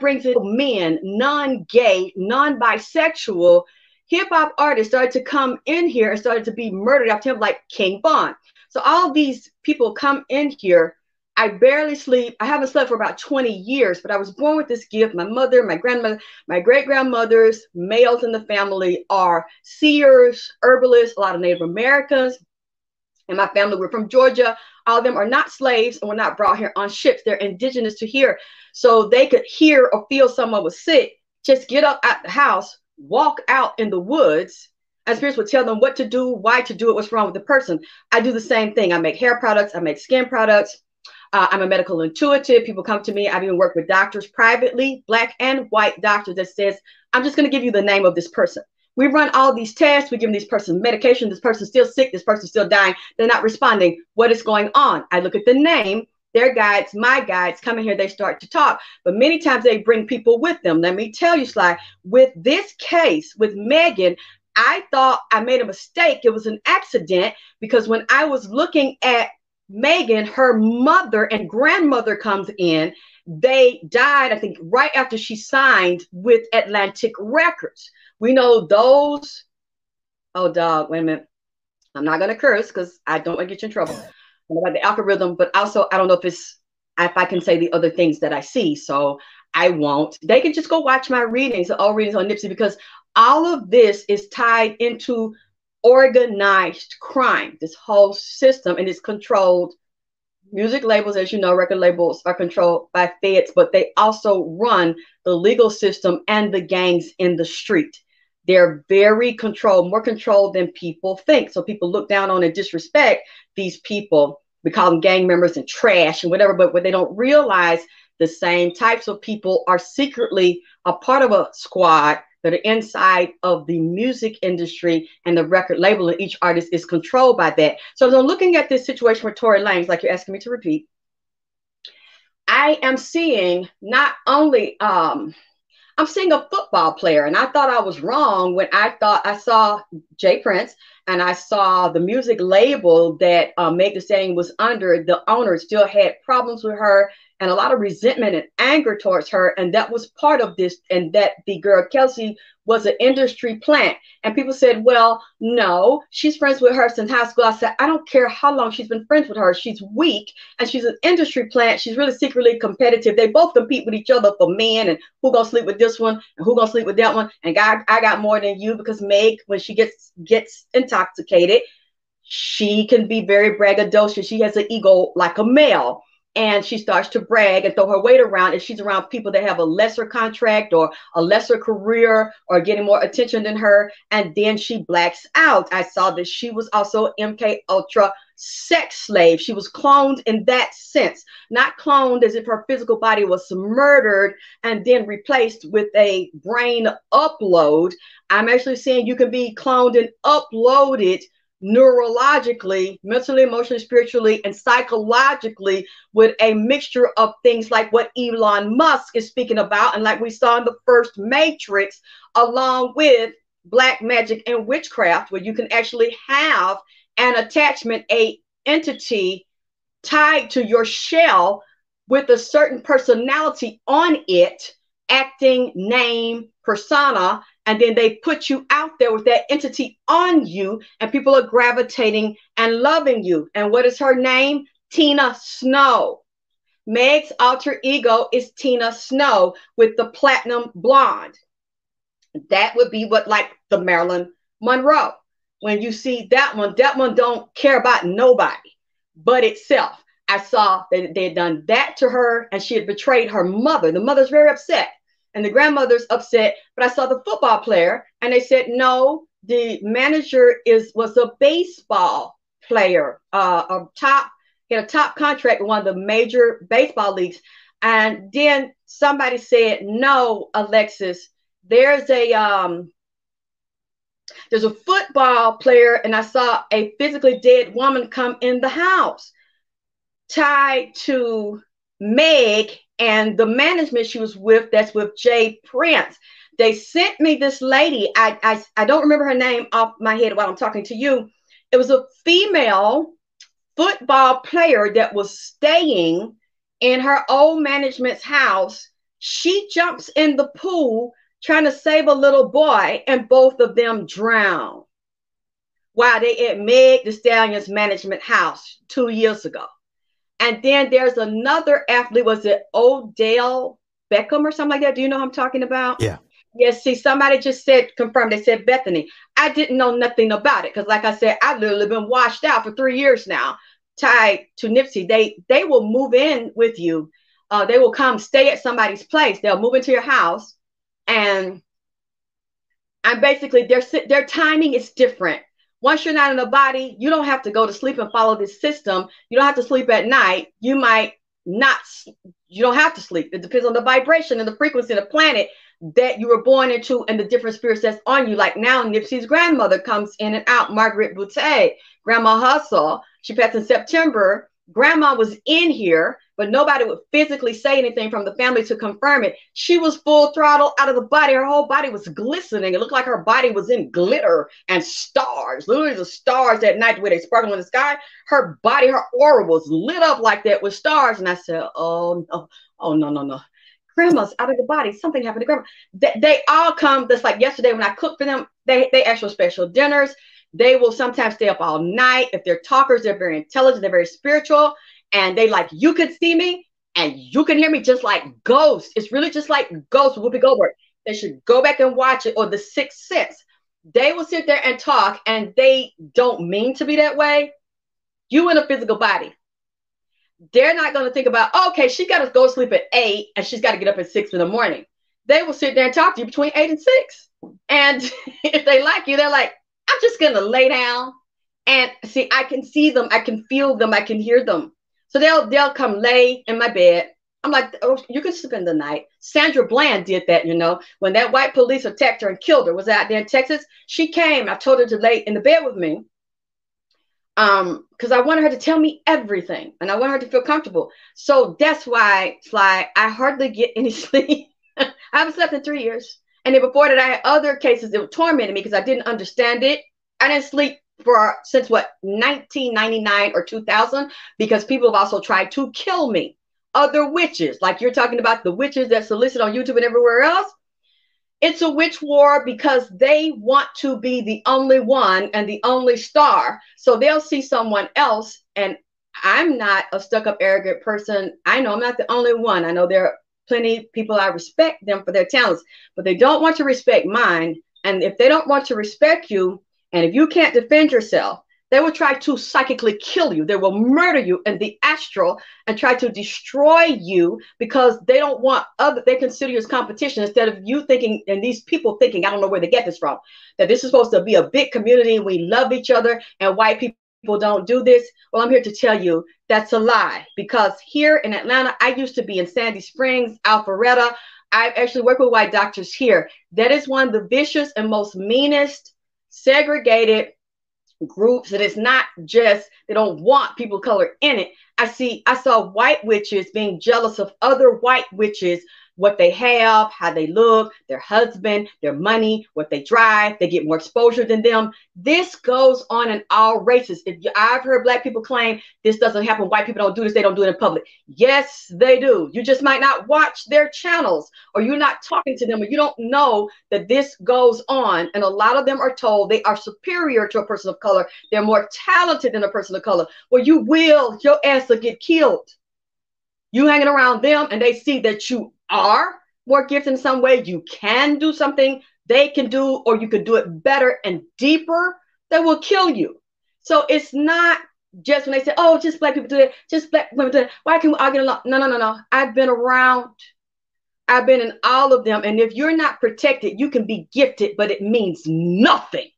brings in men, non-gay, non-bisexual hip hop artists started to come in here and started to be murdered after him, like King Von. So all these people come in here. I barely sleep. I haven't slept for about 20 years, but I was born with this gift. My mother, my grandmother, my great grandmothers, males in the family are seers, herbalists, a lot of Native Americans. And my family, we're from Georgia. All of them are not slaves and were not brought here on ships. They're indigenous to here. So they could hear or feel someone was sick, just get up at the house, walk out in the woods and spirits would tell them what to do, why to do it, what's wrong with the person. I do the same thing. I make hair products, I make skin products. Uh, I'm a medical intuitive. People come to me. I've even worked with doctors privately, black and white doctors that says, I'm just going to give you the name of this person. We run all these tests. We give this person medication. This person's still sick. This person's still dying. They're not responding. What is going on? I look at the name their guides, my guides come in here, they start to talk. But many times they bring people with them. Let me tell you, Sly, with this case, with Megan, I thought I made a mistake. It was an accident because when I was looking at Megan, her mother and grandmother comes in. They died, I think, right after she signed with Atlantic Records. We know those. Oh, dog, wait a minute. I'm not going to curse because I don't want to get you in trouble about the algorithm, but also I don't know if it's if I can say the other things that I see. So I won't. They can just go watch my readings, all readings on Nipsey, because all of this is tied into organized crime. This whole system and it's controlled. Music labels, as you know, record labels are controlled by feds, but they also run the legal system and the gangs in the street. They're very controlled, more controlled than people think. So people look down on and disrespect these people. We call them gang members and trash and whatever, but what they don't realize the same types of people are secretly a part of a squad that are inside of the music industry and the record label, and each artist is controlled by that. So I'm looking at this situation with Tory Lanez, like you're asking me to repeat, I am seeing not only um, I'm seeing a football player, and I thought I was wrong when I thought I saw J. Prince and I saw the music label that uh, Meg Thee Stallion was under. The owner still had problems with her and a lot of resentment and anger towards her, and that was part of this. And that the girl Kelsey was an industry plant. And people said, well, no, she's friends with her since high school. I said, I don't care how long she's been friends with her. She's weak and she's an industry plant. She's really secretly competitive. They both compete with each other for men and who gonna sleep with this one and who gonna sleep with that one. And God, I got more than you because Meg, when she gets gets intoxicated, she can be very braggadocious. She has an ego like a male and she starts to brag and throw her weight around and she's around people that have a lesser contract or a lesser career or getting more attention than her and then she blacks out. I saw that she was also mk ultra sex slave. She was cloned in that sense. Not cloned as if her physical body was murdered and then replaced with a brain upload. I'm actually saying you can be cloned and uploaded neurologically, mentally, emotionally, spiritually, and psychologically with a mixture of things like what Elon Musk is speaking about, and like we saw in the first Matrix, along with black magic and witchcraft, where you can actually have an attachment, a entity tied to your shell with a certain personality on it, acting, name, persona, and then they put you out there with that entity on you, and people are gravitating and loving you. And what is her name? Tina Snow. Meg's alter ego is Tina Snow with the platinum blonde. That would be what like the Marilyn Monroe. When you see that one, that one don't care about nobody but itself. I saw that they had done that to her and she had betrayed her mother. The mother's very upset and the grandmother's upset. But I saw the football player, and they said no. The manager is was a baseball player, uh, a top he had a top contract in one of the major baseball leagues. And then somebody said, "No, Alexis, there's a um, there's a football player, and I saw a physically dead woman come in the house, tied to Meg and the management she was with, that's with J. Prince. They sent me this lady. I, I, I don't remember her name off my head while I'm talking to you. It was a female football player that was staying in her old management's house She jumps in the pool trying to save a little boy, and both of them drown while they at Meg Thee Stallion's management house two years ago. And then there's another athlete, was it Odell Beckham or something like that? Do you know who I'm talking about? Yeah. Yes, see, somebody just said, confirmed, they said Bethany. I didn't know nothing about it because, like I said, I've literally been washed out for three years now, tied to Nipsey. They they will move in with you. Uh, they will come stay at somebody's place. They'll move into your house, and and basically their their timing is different. Once you're not in the body, you don't have to go to sleep and follow this system. You don't have to sleep at night. You might not. You don't have to sleep. It depends on the vibration and the frequency of the planet that you were born into and the different spirits that's on you. Like now, Nipsey's grandmother comes in and out, Margaret Boutte, Grandma Hustle. She passed in September. Grandma was in here, but nobody would physically say anything from the family to confirm it. She was full throttle out of the body. Her whole body was glistening. It looked like her body was in glitter and stars, literally the stars at night where they sparkle in the sky. Her body, her aura was lit up like that with stars. And I said, Oh no, oh no, no, no grandma's out of the body. Something happened to grandma. They, they all come. That's like yesterday when I cooked for them, they they ask for special dinners. They will sometimes stay up all night. If they're talkers, they're very intelligent. They're very spiritual, and they like you could see me and you can hear me just like ghosts. It's really just like ghosts. Whoopi Goldberg. They should go back and watch it or The Sixth Sense. They will sit there and talk, and they don't mean to be that way. You in a physical body they're not going to think about, oh, okay, she got to go to sleep at eight and she's got to get up at six in the morning. They will sit there and talk to you between eight and six. And if they like you, they're like, I'm just going to lay down and see, I can see them, I can feel them, I can hear them. So they'll they'll come lay in my bed. I'm like, oh, you can spend the night. Sandra Bland did that, you know, when that white police attacked her and killed her. Was out there in Texas. She came. I told her to lay in the bed with me um because i wanted her to tell me everything and i want her to feel comfortable so that's why sly i hardly get any sleep i haven't slept in three years and then before that i had other cases that were tormented me because i didn't understand it i didn't sleep for since what 1999 or 2000 because people have also tried to kill me other witches like you're talking about the witches that solicit on youtube and everywhere else it's a witch war because they want to be the only one and the only star. So they'll see someone else, and I'm not a stuck up, arrogant person. I know I'm not the only one. I know there are plenty people I respect them for their talents, but they don't want to respect mine. And if they don't want to respect you, and if you can't defend yourself, they will try to psychically kill you. They will murder you in the astral and try to destroy you because they don't want other, they consider you as competition instead of you thinking, and these people thinking, I don't know where they get this from, that this is supposed to be a big community. We love each other and white people don't do this. Well, I'm here to tell you that's a lie because here in Atlanta, I used to be in Sandy Springs, Alpharetta. I actually work with white doctors here. That is one of the vicious and most meanest, segregated, groups that it's not just they don't want people of color in it. I see I saw white witches being jealous of other white witches what they have, how they look, their husband, their money, what they drive. They get more exposure than them. This goes on in all races. If you, I've heard black people claim this doesn't happen, white people don't do this, they don't do it in public. Yes, they do. You just might not watch their channels or you're not talking to them or you don't know that this goes on. And a lot of them are told they are superior to a person of color. They're more talented than a person of color. Well, you will, your ass will get killed. You hanging around them and they see that you are more gifted in some way, you can do something they can do, or you could do it better and deeper, that will kill you. So it's not just when they say, oh, just black people do it, just black women do it. Why can we all get along? No, no, no, no. I've been around. I've been in all of them. And if you're not protected, you can be gifted, but it means nothing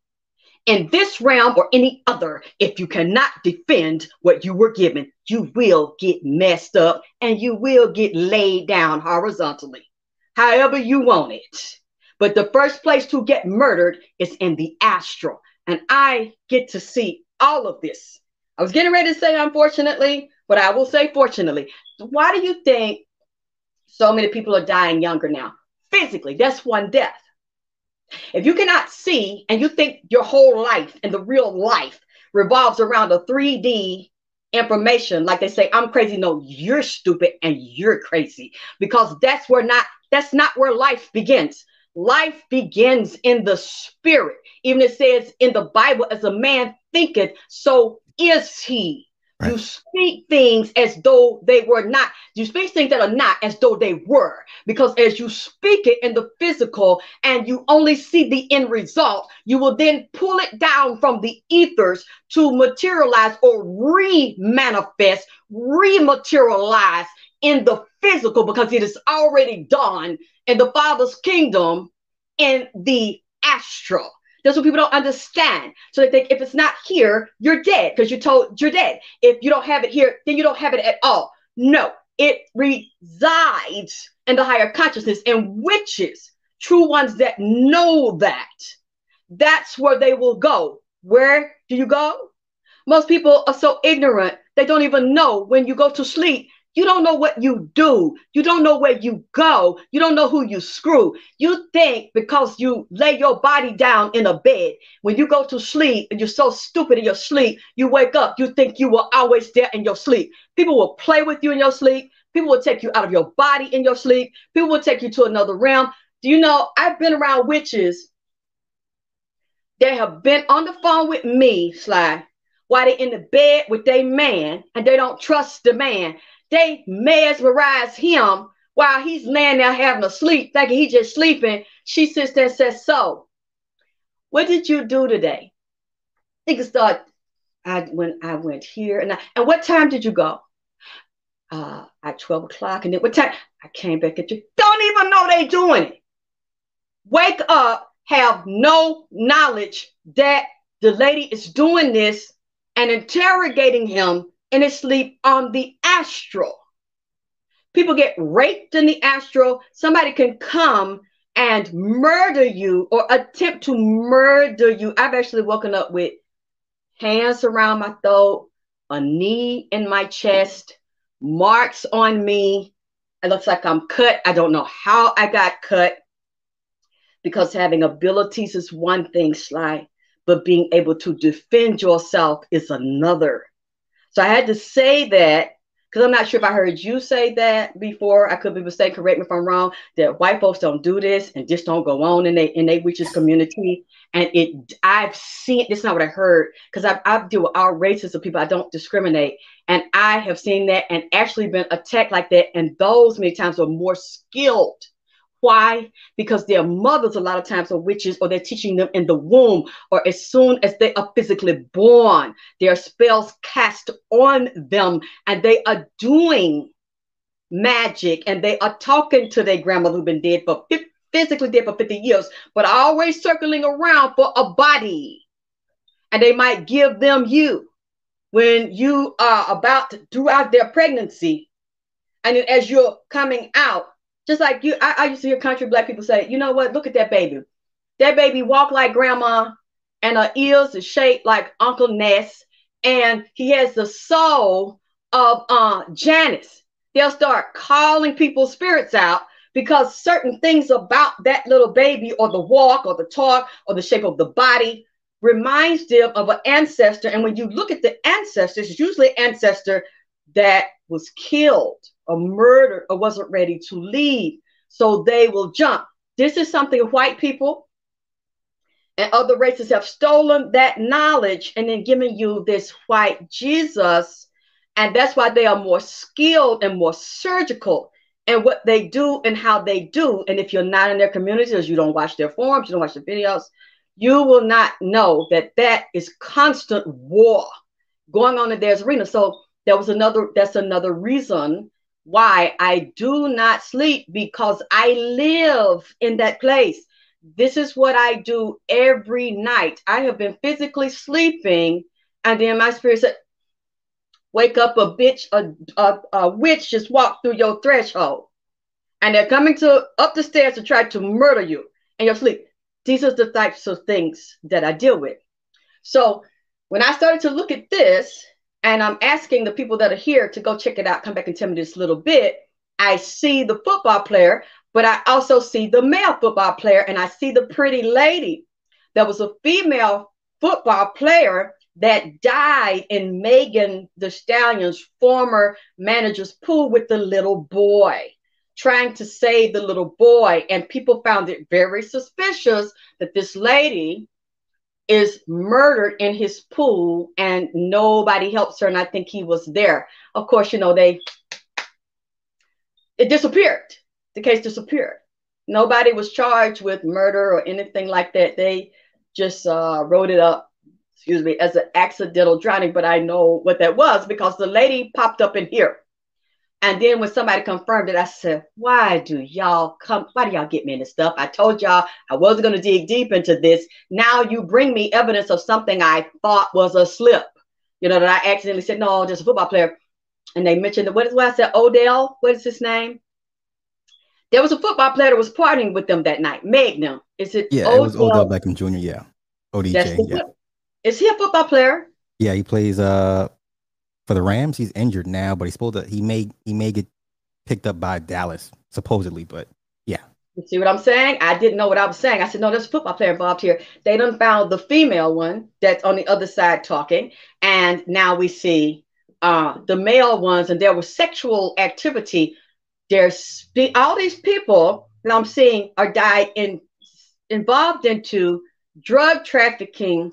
in this realm or any other, if you cannot defend what you were given, you will get messed up and you will get laid down horizontally, however you want it. But the first place to get murdered is in the astral. And I get to see all of this. I was getting ready to say unfortunately, but I will say fortunately. Why do you think so many people are dying younger now? Physically, that's one death. If you cannot see and you think your whole life and the real life revolves around a 3D information, like they say, I'm crazy. No, you're stupid and you're crazy because that's where not That's not where life begins. Life begins in the spirit. Even it says in the Bible, as a man thinketh, so is he. Right. You speak things as though they were not. You speak things that are not as though they were. Because as you speak it in the physical and you only see the end result, you will then pull it down from the ethers to materialize or re manifest, rematerialize in the physical because it is already done in the Father's kingdom in the astral. That's what people don't understand. So they think if it's not here, you're dead because you're told you're dead. If you don't have it here, then you don't have it at all. No, it resides in the higher consciousness and witches, true ones that know that, that's where they will go. Where do you go? Most people are so ignorant, they don't even know when you go to sleep you don't know what you do. You don't know where you go. You don't know who you screw. You think because you lay your body down in a bed, when you go to sleep and you're so stupid in your sleep, you wake up, you think you were always there in your sleep. People will play with you in your sleep. People will take you out of your body in your sleep. People will take you to another realm. Do you know I've been around witches They have been on the phone with me, Sly, while they in the bed with their man and they don't trust the man. They mesmerize him while he's laying there having a sleep, thinking he's just sleeping. She sits there and says, So, what did you do today? Niggas start, I when I went here and I, and what time did you go? Uh, at 12 o'clock. And then what time? I came back at you. Don't even know they doing it. Wake up, have no knowledge that the lady is doing this and interrogating him in his sleep on the astral. People get raped in the astral. Somebody can come and murder you or attempt to murder you. I've actually woken up with hands around my throat, a knee in my chest, marks on me. It looks like I'm cut. I don't know how I got cut because having abilities is one thing, Sly, but being able to defend yourself is another. So I had to say that because I'm not sure if I heard you say that before. I could be mistaken. Correct me if I'm wrong. That white folks don't do this and just don't go on in they in they witches community. And it, I've seen. Is not what I heard because I I deal with all races of people. I don't discriminate, and I have seen that and actually been attacked like that. And those many times are more skilled why? Because their mothers, a lot of times, are witches, or they're teaching them in the womb, or as soon as they are physically born, there are spells cast on them, and they are doing magic, and they are talking to their grandmother who's been dead for physically dead for 50 years, but always circling around for a body. And they might give them you when you are about to, throughout their pregnancy. And as you're coming out, just like you, I, I used to hear country black people say, you know what? Look at that baby. That baby walk like grandma, and her ears are shaped like Uncle Ness, and he has the soul of uh, Janice. They'll start calling people's spirits out because certain things about that little baby, or the walk, or the talk, or the shape of the body, reminds them of an ancestor. And when you look at the ancestors, it's usually ancestor that was killed or murdered or uh, wasn't ready to leave. So they will jump. This is something white people and other races have stolen that knowledge and then given you this white Jesus. And that's why they are more skilled and more surgical in what they do and how they do. And if you're not in their communities, you don't watch their forums, you don't watch the videos, you will not know that that is constant war going on in their arena. So that was another, that's another reason why I do not sleep because I live in that place. This is what I do every night. I have been physically sleeping, and then my spirit said, Wake up, a bitch, a, a, a witch just walked through your threshold. And they're coming to up the stairs to try to murder you in your sleep. These are the types of things that I deal with. So when I started to look at this, and I'm asking the people that are here to go check it out, come back and tell me this little bit. I see the football player, but I also see the male football player, and I see the pretty lady. There was a female football player that died in Megan Thee Stallion's former manager's pool with the little boy. trying to save the little boy. And people found it very suspicious that this lady is murdered in his pool and nobody helps her. And I think he was there. Of course, you know, they, it disappeared. The case disappeared. Nobody was charged with murder or anything like that. They just uh, wrote it up, excuse me, as an accidental drowning. But I know what that was because the lady popped up in here and then when somebody confirmed it, I said, why do y'all come? Why do y'all get me into stuff? I told y'all I wasn't going to dig deep into this. Now you bring me evidence of something I thought was a slip. You know, that I accidentally said, no, just a football player. And they mentioned, the, what is what I said, Odell? What is his name? There was a football player that was partying with them that night. Magnum. Is it Yeah, Odell? it was Odell Beckham Jr., yeah. OBJ, yeah. Is he a football player? Yeah, he plays uh for the Rams. He's injured now, but he's supposed to. He may he may get picked up by Dallas supposedly, but yeah. You see what I'm saying? I didn't know what I was saying. I said, no, there's a football player involved here. They done found the female one that's on the other side talking, and now we see uh, the male ones, and there was sexual activity. There's all these people that I'm seeing are died in involved into drug trafficking,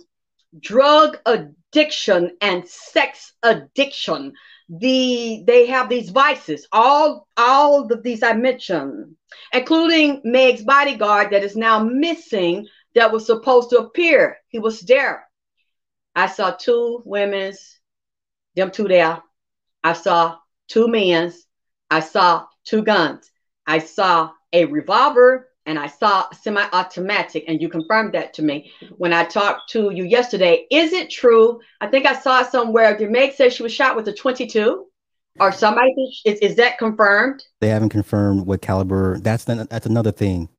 drug addiction addiction and sex addiction. The they have these vices all all of these i mentioned including meg's bodyguard that is now missing that was supposed to appear. He was there. I saw two women's them two there. I saw two men's. I saw two guns. I saw a revolver and I saw semi-automatic, and you confirmed that to me when I talked to you yesterday. Is it true? I think I saw it somewhere. Did Meg say she was shot with a 22? Or somebody is, is that confirmed? They haven't confirmed what caliber. That's the, that's another thing.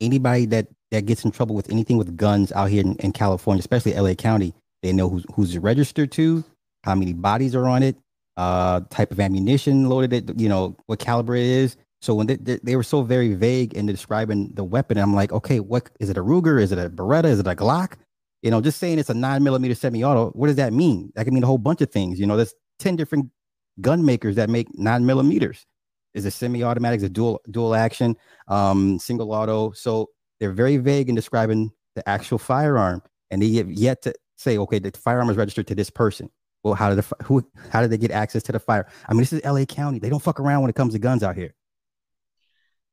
Anybody that that gets in trouble with anything with guns out here in, in California, especially LA County, they know who's who's registered to, how many bodies are on it, uh, type of ammunition loaded it, you know, what caliber it is. So when they, they, were so very vague in describing the weapon, I'm like, okay, what is it? A Ruger? Is it a Beretta? Is it a Glock? You know, just saying it's a nine millimeter semi-auto. What does that mean? That can mean a whole bunch of things. You know, there's ten different gun makers that make nine millimeters. Is it semi-automatic? Is it dual dual action? Um, single auto? So they're very vague in describing the actual firearm, and they have yet to say, okay, the firearm is registered to this person. Well, how did the who how did they get access to the fire? I mean, this is L.A. County. They don't fuck around when it comes to guns out here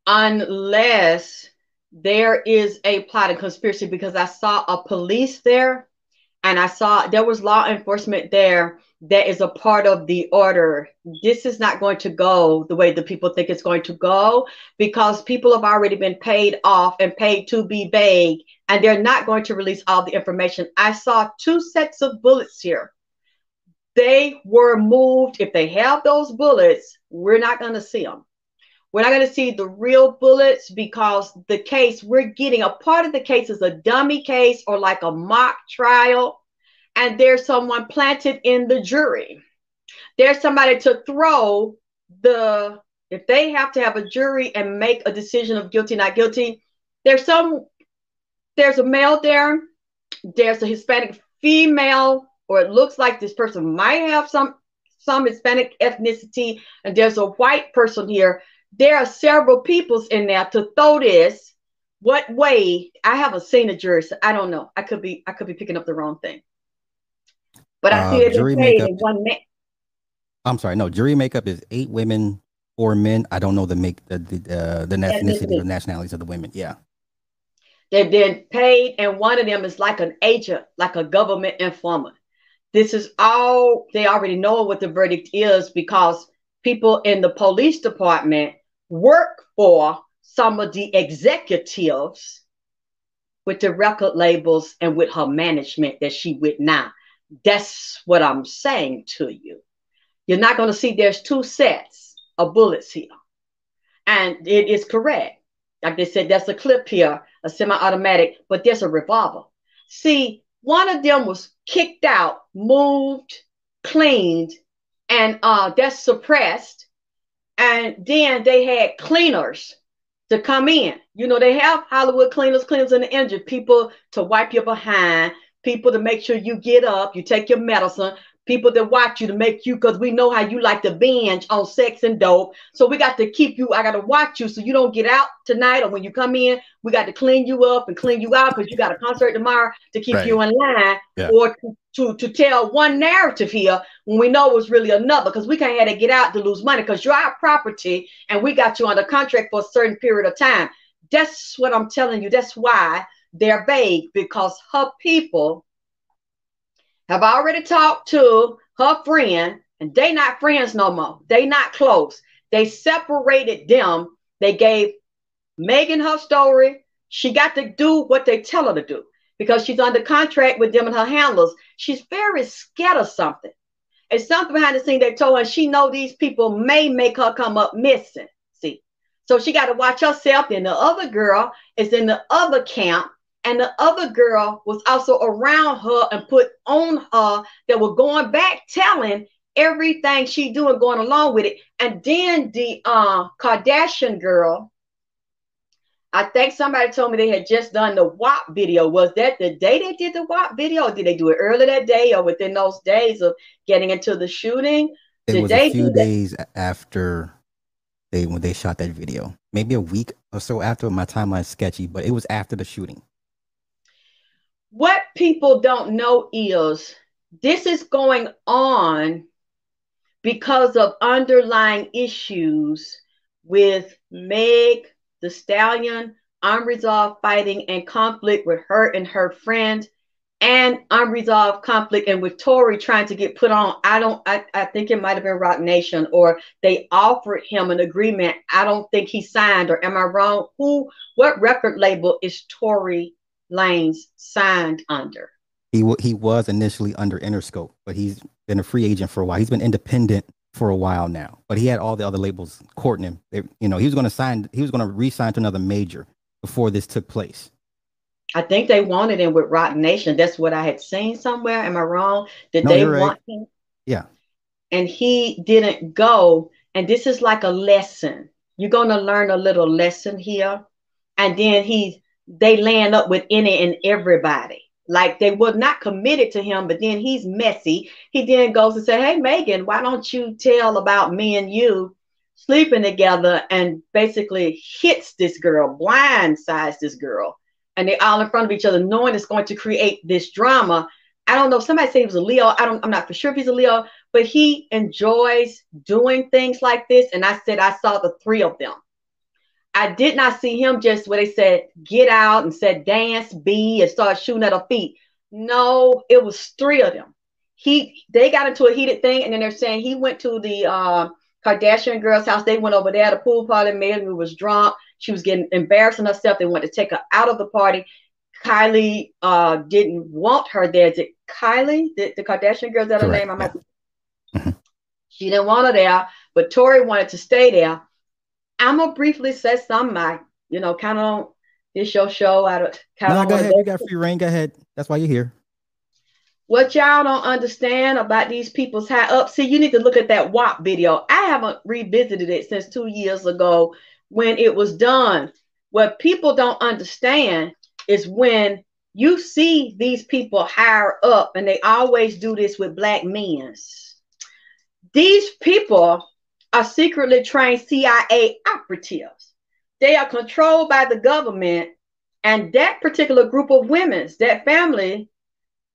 unless there is a plot and conspiracy because I saw a police there and I saw there was law enforcement there that is a part of the order. This is not going to go the way the people think it's going to go because people have already been paid off and paid to be vague and they're not going to release all the information. I saw two sets of bullets here. They were moved. If they have those bullets, we're not going to see them. We're not going to see the real bullets because the case we're getting a part of the case is a dummy case or like a mock trial. And there's someone planted in the jury. There's somebody to throw the, if they have to have a jury and make a decision of guilty, not guilty, there's some, there's a male there, there's a Hispanic female, or it looks like this person might have some some Hispanic ethnicity, and there's a white person here there are several peoples in there to throw this. What way? I haven't seen a jury, so I don't know. I could be I could be picking up the wrong thing. But I uh, see it jury makeup, one man. I'm sorry, no, jury makeup is eight women, four men. I don't know the make the the, uh, the ethnicity, the nationalities of the women. Yeah. They've been paid, and one of them is like an agent, like a government informant. This is all they already know what the verdict is because people in the police department work for some of the executives with the record labels and with her management that she with now. That's what I'm saying to you. You're not going to see there's two sets of bullets here. And it is correct. Like they said, that's a clip here, a semi-automatic, but there's a revolver. See, one of them was kicked out, moved, cleaned, and uh, that's suppressed and then they had cleaners to come in. You know, they have Hollywood cleaners, cleaners in the engine, people to wipe your behind, people to make sure you get up, you take your medicine, people that watch you to make you because we know how you like to binge on sex and dope. So we got to keep you. I got to watch you so you don't get out tonight or when you come in. We got to clean you up and clean you out because you got a concert tomorrow to keep right. you in line yeah. or to, to, to tell one narrative here when we know it's really another because we can't have to get out to lose money because you're our property and we got you under contract for a certain period of time. That's what I'm telling you. That's why they're vague because her people have already talked to her friend, and they not friends no more. They not close. They separated them. They gave Megan her story. She got to do what they tell her to do because she's under contract with them and her handlers. She's very scared of something. It's something behind the scene they told her she know these people may make her come up missing. See, so she got to watch herself. And the other girl is in the other camp and the other girl was also around her and put on her that were going back telling everything she doing going along with it. And then the uh kardashian girl i think somebody told me they had just done the WAP video. Was that the day they did the WAP video or did they do it early that day or within those days of getting into the shooting? It did was a few days after they when they shot that video. Maybe a week or so after my timeline sketchy but it was after the shooting what people don't know is this is going on because of underlying issues with Meg Thee Stallion, unresolved fighting and conflict with her and her friend, and unresolved conflict and with Tory trying to get put on. I don't I, I think it might have been Roc Nation or they offered him an agreement. I don't think he signed, or am I wrong? Who what record label is Tory Lanez signed under? He w- he was initially under Interscope, but he's been a free agent for a while. He's been independent for a while now, but he had all the other labels courting him. They, you know, he was going to sign. He was going to re-sign to another major before this took place. I think they wanted him with Roc Nation. That's what I had seen somewhere. Am I wrong? Did no, they want him? Yeah. And he didn't go. And this is like a lesson. You're going to learn a little lesson here. And then he they land up with any and everybody. Like they were not committed to him, but then he's messy. He then goes and say, Hey Megan, why don't you tell about me and you sleeping together and basically hits this girl, blindsides this girl. And they all in front of each other, knowing it's going to create this drama. I don't know. Somebody said he was a Leo. I don't, I'm not for sure if he's a Leo, but he enjoys doing things like this. And I said I saw the three of them. I did not see him just where they said get out and said dance, be, and start shooting at her feet. No, it was three of them. He they got into a heated thing, and then they're saying he went to the uh, Kardashian girl's house. They went over there. The pool party. Megan was drunk. She was getting embarrassing herself. They wanted to take her out of the party. Kylie uh, didn't want her there. Did Kylie, the, the Kardashian girl's is that her name? I'm yeah. she didn't want her there, but Tory wanted to stay there. I'm gonna briefly say something. I, you know, kind of this your show. I don't. No, go ahead. You got free reign. Go ahead. That's why you're here. What y'all don't understand about these people's high up. See, you need to look at that WAP video. I haven't revisited it since two years ago when it was done. What people don't understand is when you see these people higher up, and they always do this with black men. These people are secretly trained CIA operatives. They are controlled by the government, and that particular group of women, that family,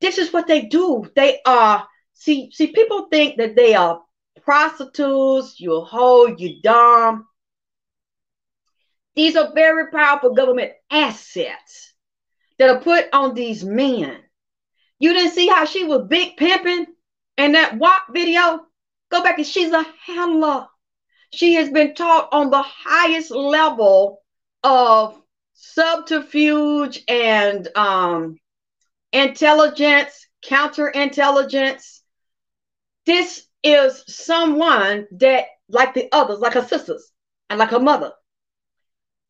this is what they do. They are see see people think that they are prostitutes, you hold, you dumb. These are very powerful government assets that are put on these men. You didn't see how she was big pimping in that WAP video? Go back and she's a handler. She has been taught on the highest level of subterfuge and um, intelligence, counterintelligence. This is someone that, like the others, like her sisters and like her mother,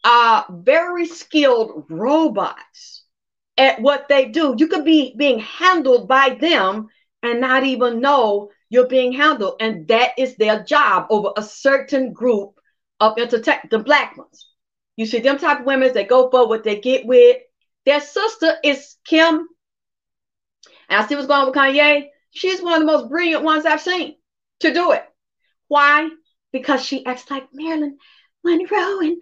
are very skilled robots at what they do. You could be being handled by them and not even know you're being handled. And that is their job over a certain group of entertain the black ones. You see them type of women, they go for what they get with. Their sister is Kim. And I see what's going on with Kanye. She's one of the most brilliant ones I've seen to do it. Why? Because she acts like Marilyn Monroe and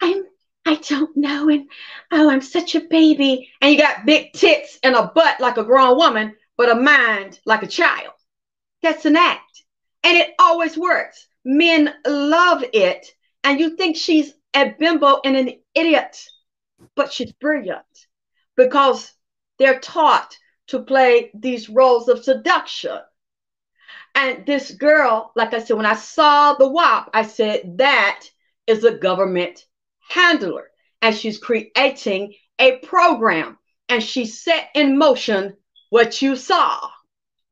I'm I don't know and oh I'm such a baby and you got big tits and a butt like a grown woman but a mind like a child. That's an act. And it always works. Men love it and you think she's a bimbo and an idiot, but she's brilliant because they're taught to play these roles of seduction. And this girl, like I said, when I saw the WAP, I said, that is a government handler. And she's creating a program. And she set in motion what you saw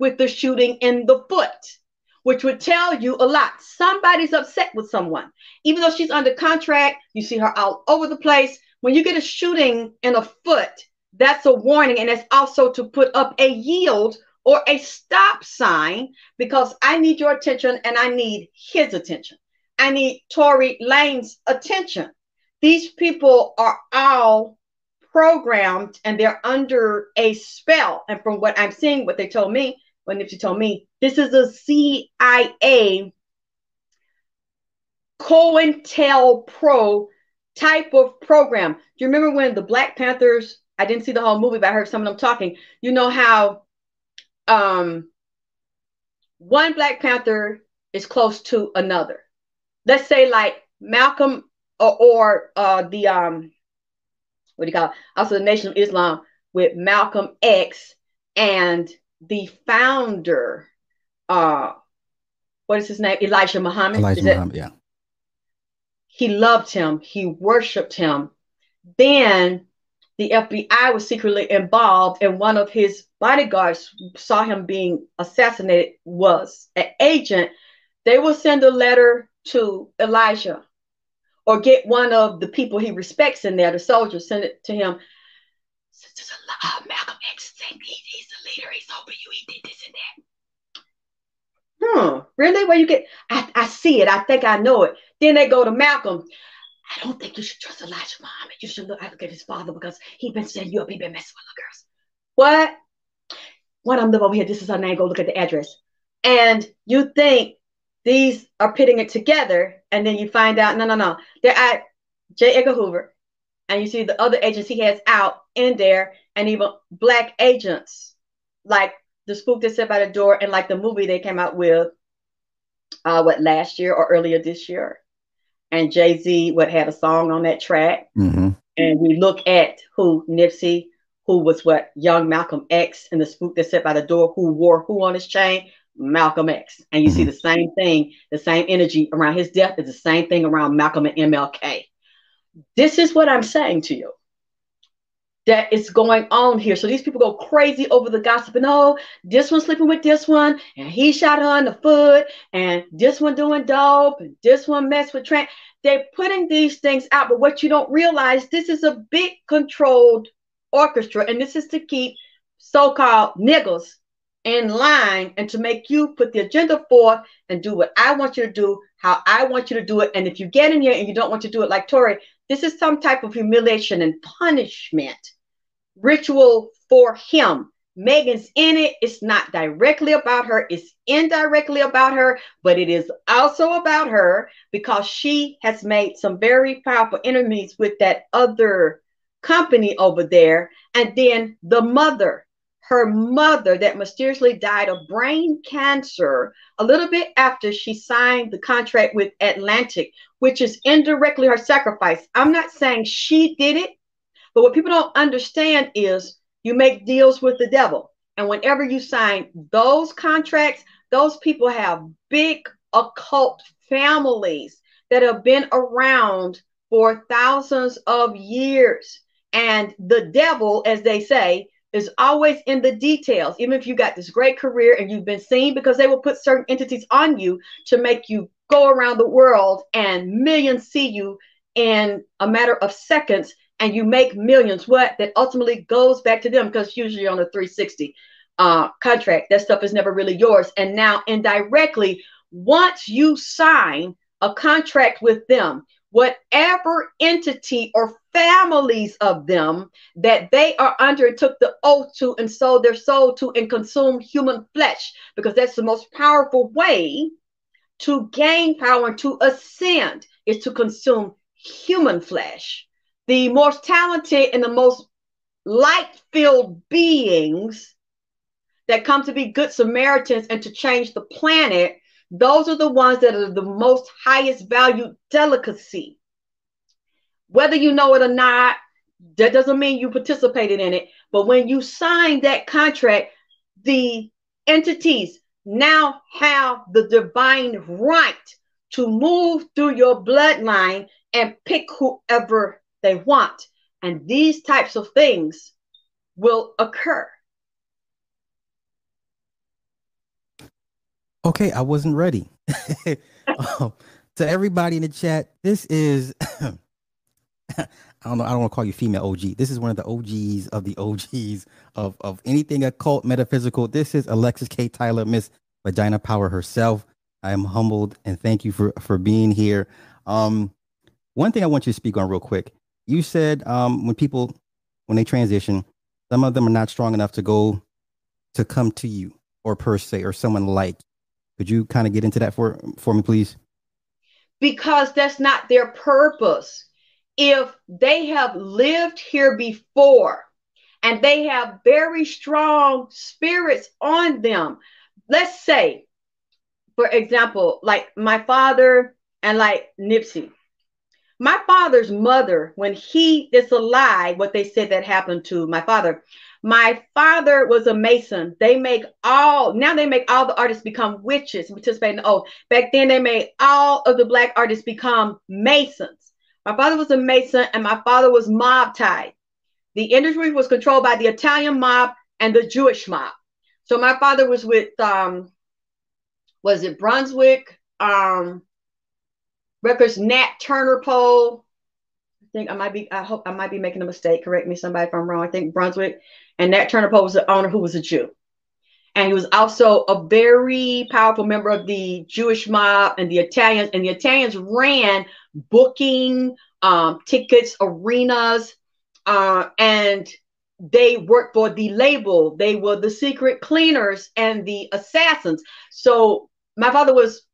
with the shooting in the foot, which would tell you a lot. Somebody's upset with someone. Even though she's under contract, you see her all over the place. When you get a shooting in a foot, that's a warning. And it's also to put up a yield or a stop sign because I need your attention and I need his attention. I need Tory Lane's attention. These people are all programmed and they're under a spell. And from what I'm seeing, what they told me, when Nipsey told me, this is a CIA COINTELPRO type of program. Do you remember when the Black Panthers I didn't see the whole movie, but I heard some of them talking. You know how um, one Black Panther is close to another. Let's say like Malcolm or, or uh, the um, what do you call it? Also the Nation of Islam with Malcolm X and the founder, uh, what is his name? Elijah Muhammad. Elijah Muhammad, yeah. He loved him. He worshipped him. Then the FBI was secretly involved, and one of his bodyguards saw him being assassinated, was an agent, they will send a letter to Elijah or get one of the people he respects in there, the soldiers, send it to him. Malcolm X saying over you, he did this and that. Hmm, really? Where you get? I, I see it. I think I know it. Then they go to Malcolm. I don't think you should trust Elijah Muhammad. You should look, at his father because he been setting you up. He been messing with the girls. What? One of them live over here. This is her name. Go look at the address. And you think these are pitting it together, and then you find out, no, no, no. They're at J. Edgar Hoover, and you see the other agents he has out in there, and even black agents, like the spook that sat by the door, and like the movie they came out with, uh, what last year or earlier this year and Jay Z what had a song on that track. Mm-hmm. And we look at who Nipsey, who was what young Malcolm X, and the spook that sat by the door, who wore who on his chain, Malcolm X. And you mm-hmm. see the same thing, the same energy around his death is the same thing around Malcolm and MLK. This is what I'm saying to you that is going on here. So these people go crazy over the gossip. And oh, this one sleeping with this one, and he shot her in the foot, and this one doing dope, and this one mess with Trent. They're putting these things out, but what you don't realize, this is a big controlled orchestra, and this is to keep so-called niggas in line and to make you put the agenda forth and do what I want you to do, how I want you to do it. And if you get in here and you don't want to do it like Tory, this is some type of humiliation and punishment ritual for him. Megan's in it. It's not directly about her, it's indirectly about her, but it is also about her because she has made some very powerful enemies with that other company over there. And then the mother, her mother that mysteriously died of brain cancer a little bit after she signed the contract with Atlantic, which is indirectly her sacrifice. I'm not saying she did it, but what people don't understand is you make deals with the devil. And whenever you sign those contracts, those people have big occult families that have been around for thousands of years. And the devil, as they say, is always in the details. Even if you got this great career and you've been seen, because they will put certain entities on you to make you go around the world and millions see you in a matter of seconds and you make millions, what that ultimately goes back to them because usually on a 360 uh, contract, that stuff is never really yours. And now indirectly, once you sign a contract with them, whatever entity or families of them that they are under took the oath to and sold their soul to and consume human flesh because that's the most powerful way to gain power and to ascend is to consume human flesh the most talented and the most light filled beings that come to be good Samaritans and to change the planet, those are the ones that are the most highest valued delicacy. Whether you know it or not, that doesn't mean you participated in it. But when you sign that contract, the entities now have the divine right to move through your bloodline and pick whoever they want. And these types of things will occur. Okay, I wasn't ready. um, to everybody in the chat, this is I don't know, I don't want to call you female OG. This is one of the OGs of the OGs of, of anything occult, metaphysical. This is Alexis K. Tyler, Miss Vagina Power herself. I am humbled and thank you for for being here. Um, one thing I want you to speak on real quick you said um, when people when they transition, some of them are not strong enough to go to come to you or per se or someone like. Could you kind of get into that for for me, please? Because that's not their purpose. If they have lived here before and they have very strong spirits on them, let's say, for example, like my father and like Nipsey, my father's mother, when he, it's a lie what they said that happened to my father. My father was a Mason. They make all, now they make all the artists become witches, participate in the oath. Back then they made all of the black artists become Masons. My father was a Mason and my father was mob tied. The industry was controlled by the Italian mob and the Jewish mob. So my father was with, um, was it Brunswick? Um, Records Nat Tarnopol. I think I might be, I hope I might be making a mistake. Correct me somebody if I'm wrong. I think Brunswick and Nat Tarnopol was the owner who was a Jew. And he was also a very powerful member of the Jewish mob and the Italians. And the Italians ran booking um, tickets, arenas, uh, and they worked for the label. They were the secret cleaners and the assassins. So my father was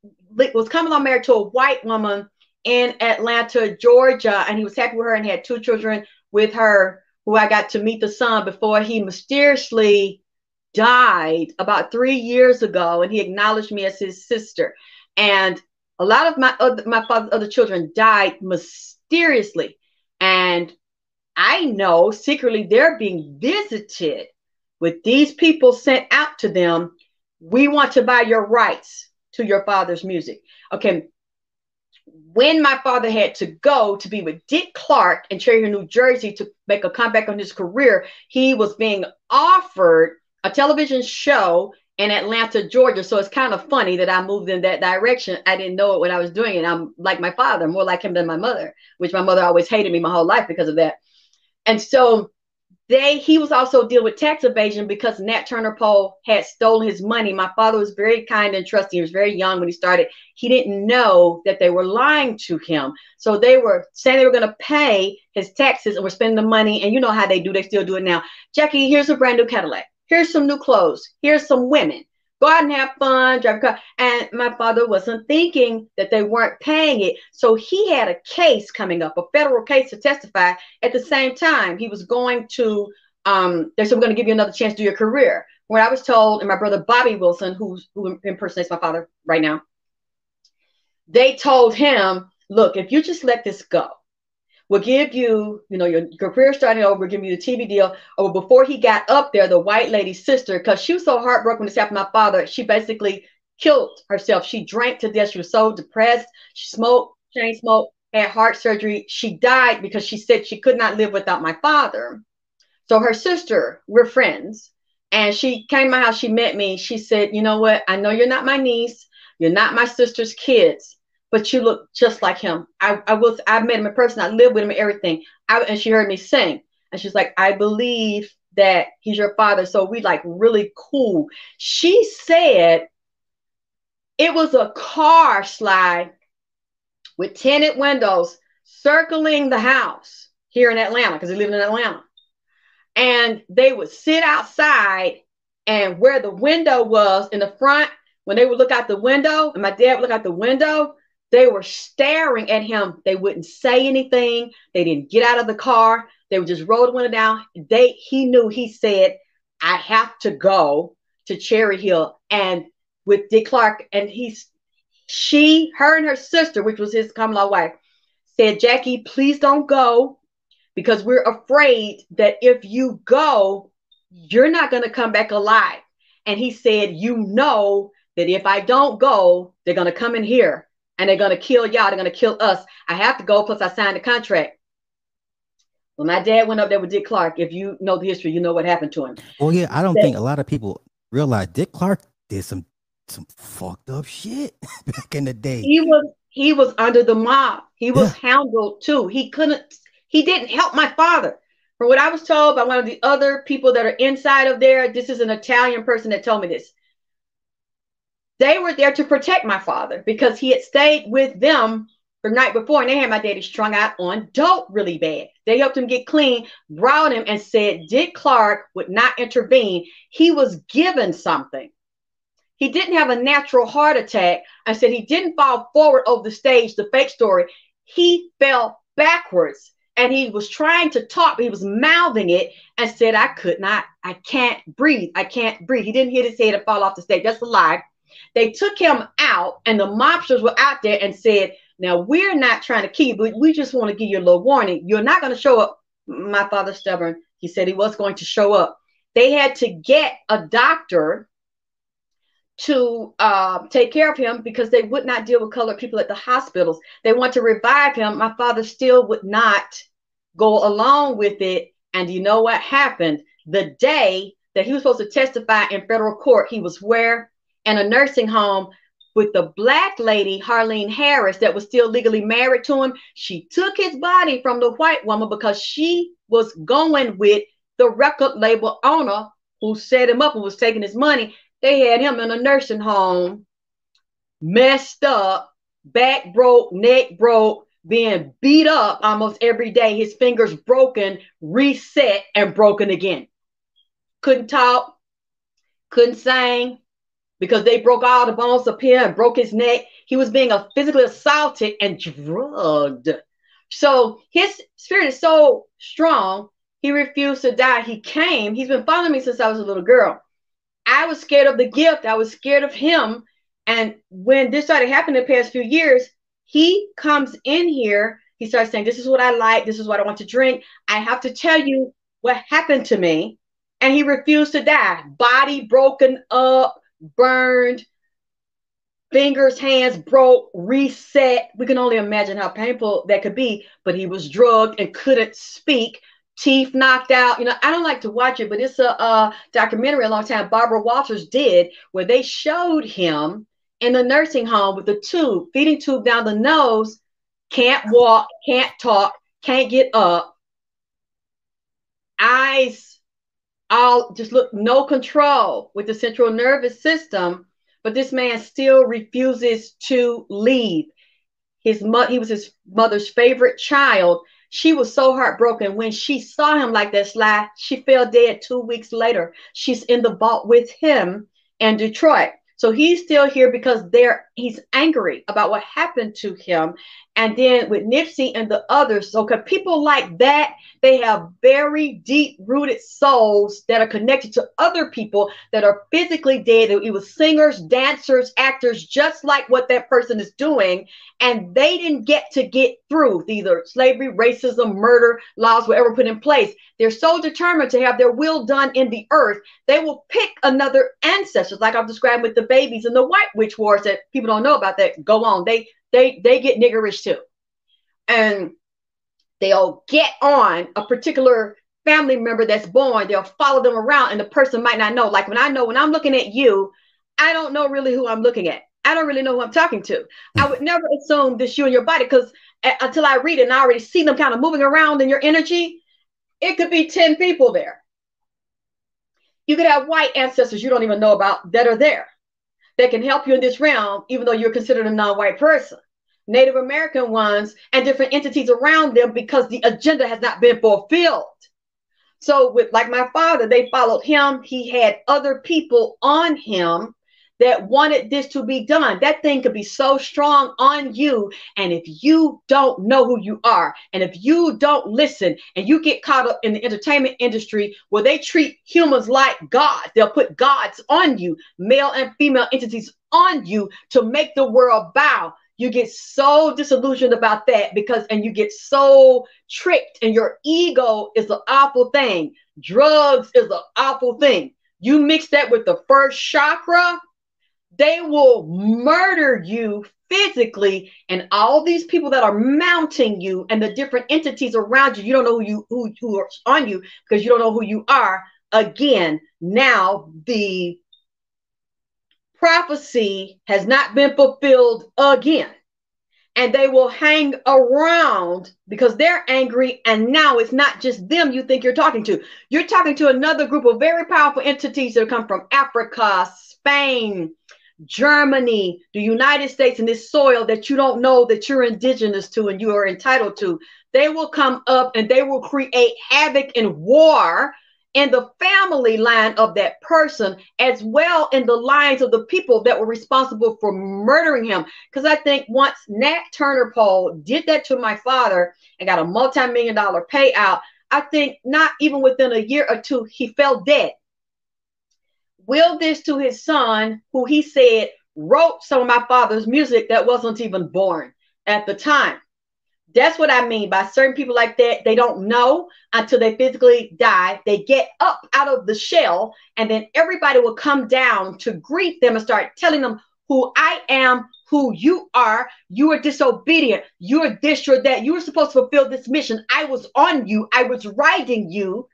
was coming on married to a white woman in Atlanta, Georgia, and he was happy with her and had two children with her, who I got to meet the son before he mysteriously died about three years ago, and he acknowledged me as his sister. And a lot of my other, my father's other children died mysteriously, and I know secretly they're being visited with these people sent out to them. We want to buy your rights to your father's music. Okay. When my father had to go to be with Dick Clark in Cherry New Jersey to make a comeback on his career, he was being offered a television show in Atlanta, Georgia. So it's kind of funny that I moved in that direction. I didn't know it when I was doing it. I'm like my father, more like him than my mother, which my mother always hated me my whole life because of that. And so they he was also dealing with tax evasion because Nat Tarnopol had stolen his money. My father was very kind and trusting. He was very young when he started. He didn't know that they were lying to him. So they were saying they were going to pay his taxes and were spending the money. And you know how they do. They still do it now. Jackie, here's a brand new Cadillac. Here's some new clothes. Here's some women go out and have fun, drive a car. And my father wasn't thinking that they weren't paying it. So he had a case coming up, a federal case to testify. At the same time, he was going to, um, they said, we're going to give you another chance to do your career. When I was told, and my brother Bobby Wilson, who impersonates my father right now, they told him, look, if you just let this go, will give you, you know, your, your career starting over, give you the TV deal. Or before he got up there, the white lady's sister, because she was so heartbroken when to my father, she basically killed herself. She drank to death. She was so depressed. She smoked, chain smoked, had heart surgery. She died because she said she could not live without my father. So her sister, we're friends. And she came to my house, she met me. She said, You know what? I know you're not my niece. You're not my sister's kids but you look just like him. I, I was I met him in person. I lived with him and everything. I, and she heard me sing, and she's like, I believe that he's your father. So we like really cool. She said it was a car slide with tinted windows circling the house here in Atlanta because he lived in Atlanta. And they would sit outside and where the window was in the front, when they would look out the window, and my dad would look out the window, they were staring at him. They wouldn't say anything. They didn't get out of the car. They would just roll the window down. They he knew he said, I have to go to Cherry Hill and with Dick Clark. And he's she, her and her sister, which was his common law wife, said, Jackie, please don't go because we're afraid that if you go, you're not going to come back alive. And he said, You know that if I don't go, they're going to come in here and they're going to kill y'all. They're going to kill us. I have to go. Plus, I signed a contract. When my dad went up there with Dick Clark, if you know the history, you know what happened to him. Well, yeah, I don't think a lot of people realize Dick Clark did some some fucked up shit back in the day. He was he was under the mob. He was yeah. handled too. He couldn't. He didn't help my father. From what I was told by one of the other people that are inside of there, this is an Italian person that told me this. They were there to protect my father because he had stayed with them the night before and they had my daddy strung out on dope really bad. They helped him get clean, brought him, and said Dick Clark would not intervene. He was given something. He didn't have a natural heart attack. I said he didn't fall forward over the stage, the fake story. He fell backwards and he was trying to talk, he was mouthing it and said, I could not, I can't breathe. I can't breathe. He didn't hit his head and fall off the stage. That's a lie. They took him out, and the mobsters were out there and said, Now we're not trying to keep, but we just want to give you a little warning. You're not going to show up. My father's stubborn. He said he was going to show up. They had to get a doctor to uh, take care of him because they would not deal with colored people at the hospitals. They want to revive him. My father still would not go along with it. And you know what happened? The day that he was supposed to testify in federal court, he was where? In a nursing home with the black lady, Harlean Harris, that was still legally married to him. She took his body from the white woman because she was going with the record label owner who set him up and was taking his money. They had him in a nursing home, messed up, back broke, neck broke, being beat up almost every day, his fingers broken, reset, and broken again. Couldn't talk, couldn't sing, because they broke all the bones up here and broke his neck. He was being physically assaulted and drugged. So his spirit is so strong, he refused to die. He came. He's been following me since I was a little girl. I was scared of the gift. I was scared of him. And when this started happening the past few years, he comes in here. He starts saying, This is what I like. This is what I want to drink. I have to tell you what happened to me. And he refused to die. Body broken up, burned, fingers, hands broke, reset. We can only imagine how painful that could be. But he was drugged and couldn't speak, teeth knocked out. You know, I don't like to watch it, but it's a, a documentary a long time Barbara Walters did where they showed him in the nursing home with the tube, feeding tube down the nose, can't walk, can't talk, can't get up, eyes all just look no control with the central nervous system, but this man still refuses to leave. His mother, he was his mother's favorite child. She was so heartbroken when she saw him like that slide. She fell dead two weeks later. She's in the vault with him in Detroit. So he's still here because there he's angry about what happened to him. And then with Nipsey and the others, so because people like that they have very deep rooted souls that are connected to other people that are physically dead. It was singers, dancers, actors, just like what that person is doing. And they didn't get to get through either slavery, racism, murder, laws were ever put in place. They're so determined to have their will done in the earth, they will pick another ancestors, like I've described with the babies and the white witch wars that people don't know about that go on. They they they get niggerish too. And they'll get on a particular family member that's born, they'll follow them around, and the person might not know. Like when I know when I'm looking at you, I don't know really who I'm looking at. I don't really know who I'm talking to. I would never assume this you and your body because until I read it and I already see them kind of moving around in your energy, it could be 10 people there. You could have white ancestors you don't even know about that are there that can help you in this realm, even though you're considered a non white person. Native American ones, and different entities around them because the agenda has not been fulfilled. So, with like my father, they followed him. He had other people on him that wanted this to be done. That thing could be so strong on you. And if you don't know who you are, and if you don't listen, and you get caught up in the entertainment industry where they treat humans like gods, they'll put gods on you, male and female entities on you to make the world bow. You get so disillusioned about that because, and you get so tricked, and your ego is an awful thing. Drugs is an awful thing. You mix that with the first chakra, they will murder you physically and all these people that are mounting you and the different entities around you you don't know who you who, who are on you because you don't know who you are. Again now the prophecy has not been fulfilled again. And they will hang around because they're angry and now it's not just them you think you're talking to. You're talking to another group of very powerful entities that come from africa spain Germany, the United States, and this soil that you don't know that you're indigenous to and you are entitled to, they will come up and they will create havoc and war in the family line of that person, as well in the lines of the people that were responsible for murdering him. Because I think once Nat Tarnopol did that to my father and got a multi million dollar payout, I think not even within a year or two, he fell dead will this to his son, who he said wrote some of my father's music that wasn't even born at the time. That's what I mean by certain people like that. They don't know until they physically die. They get up out of the shell, and then everybody will come down to greet them and start telling them who I am, who you are. You are disobedient. You are this, you're that. You were supposed to fulfill this mission. I was on you, I was riding you.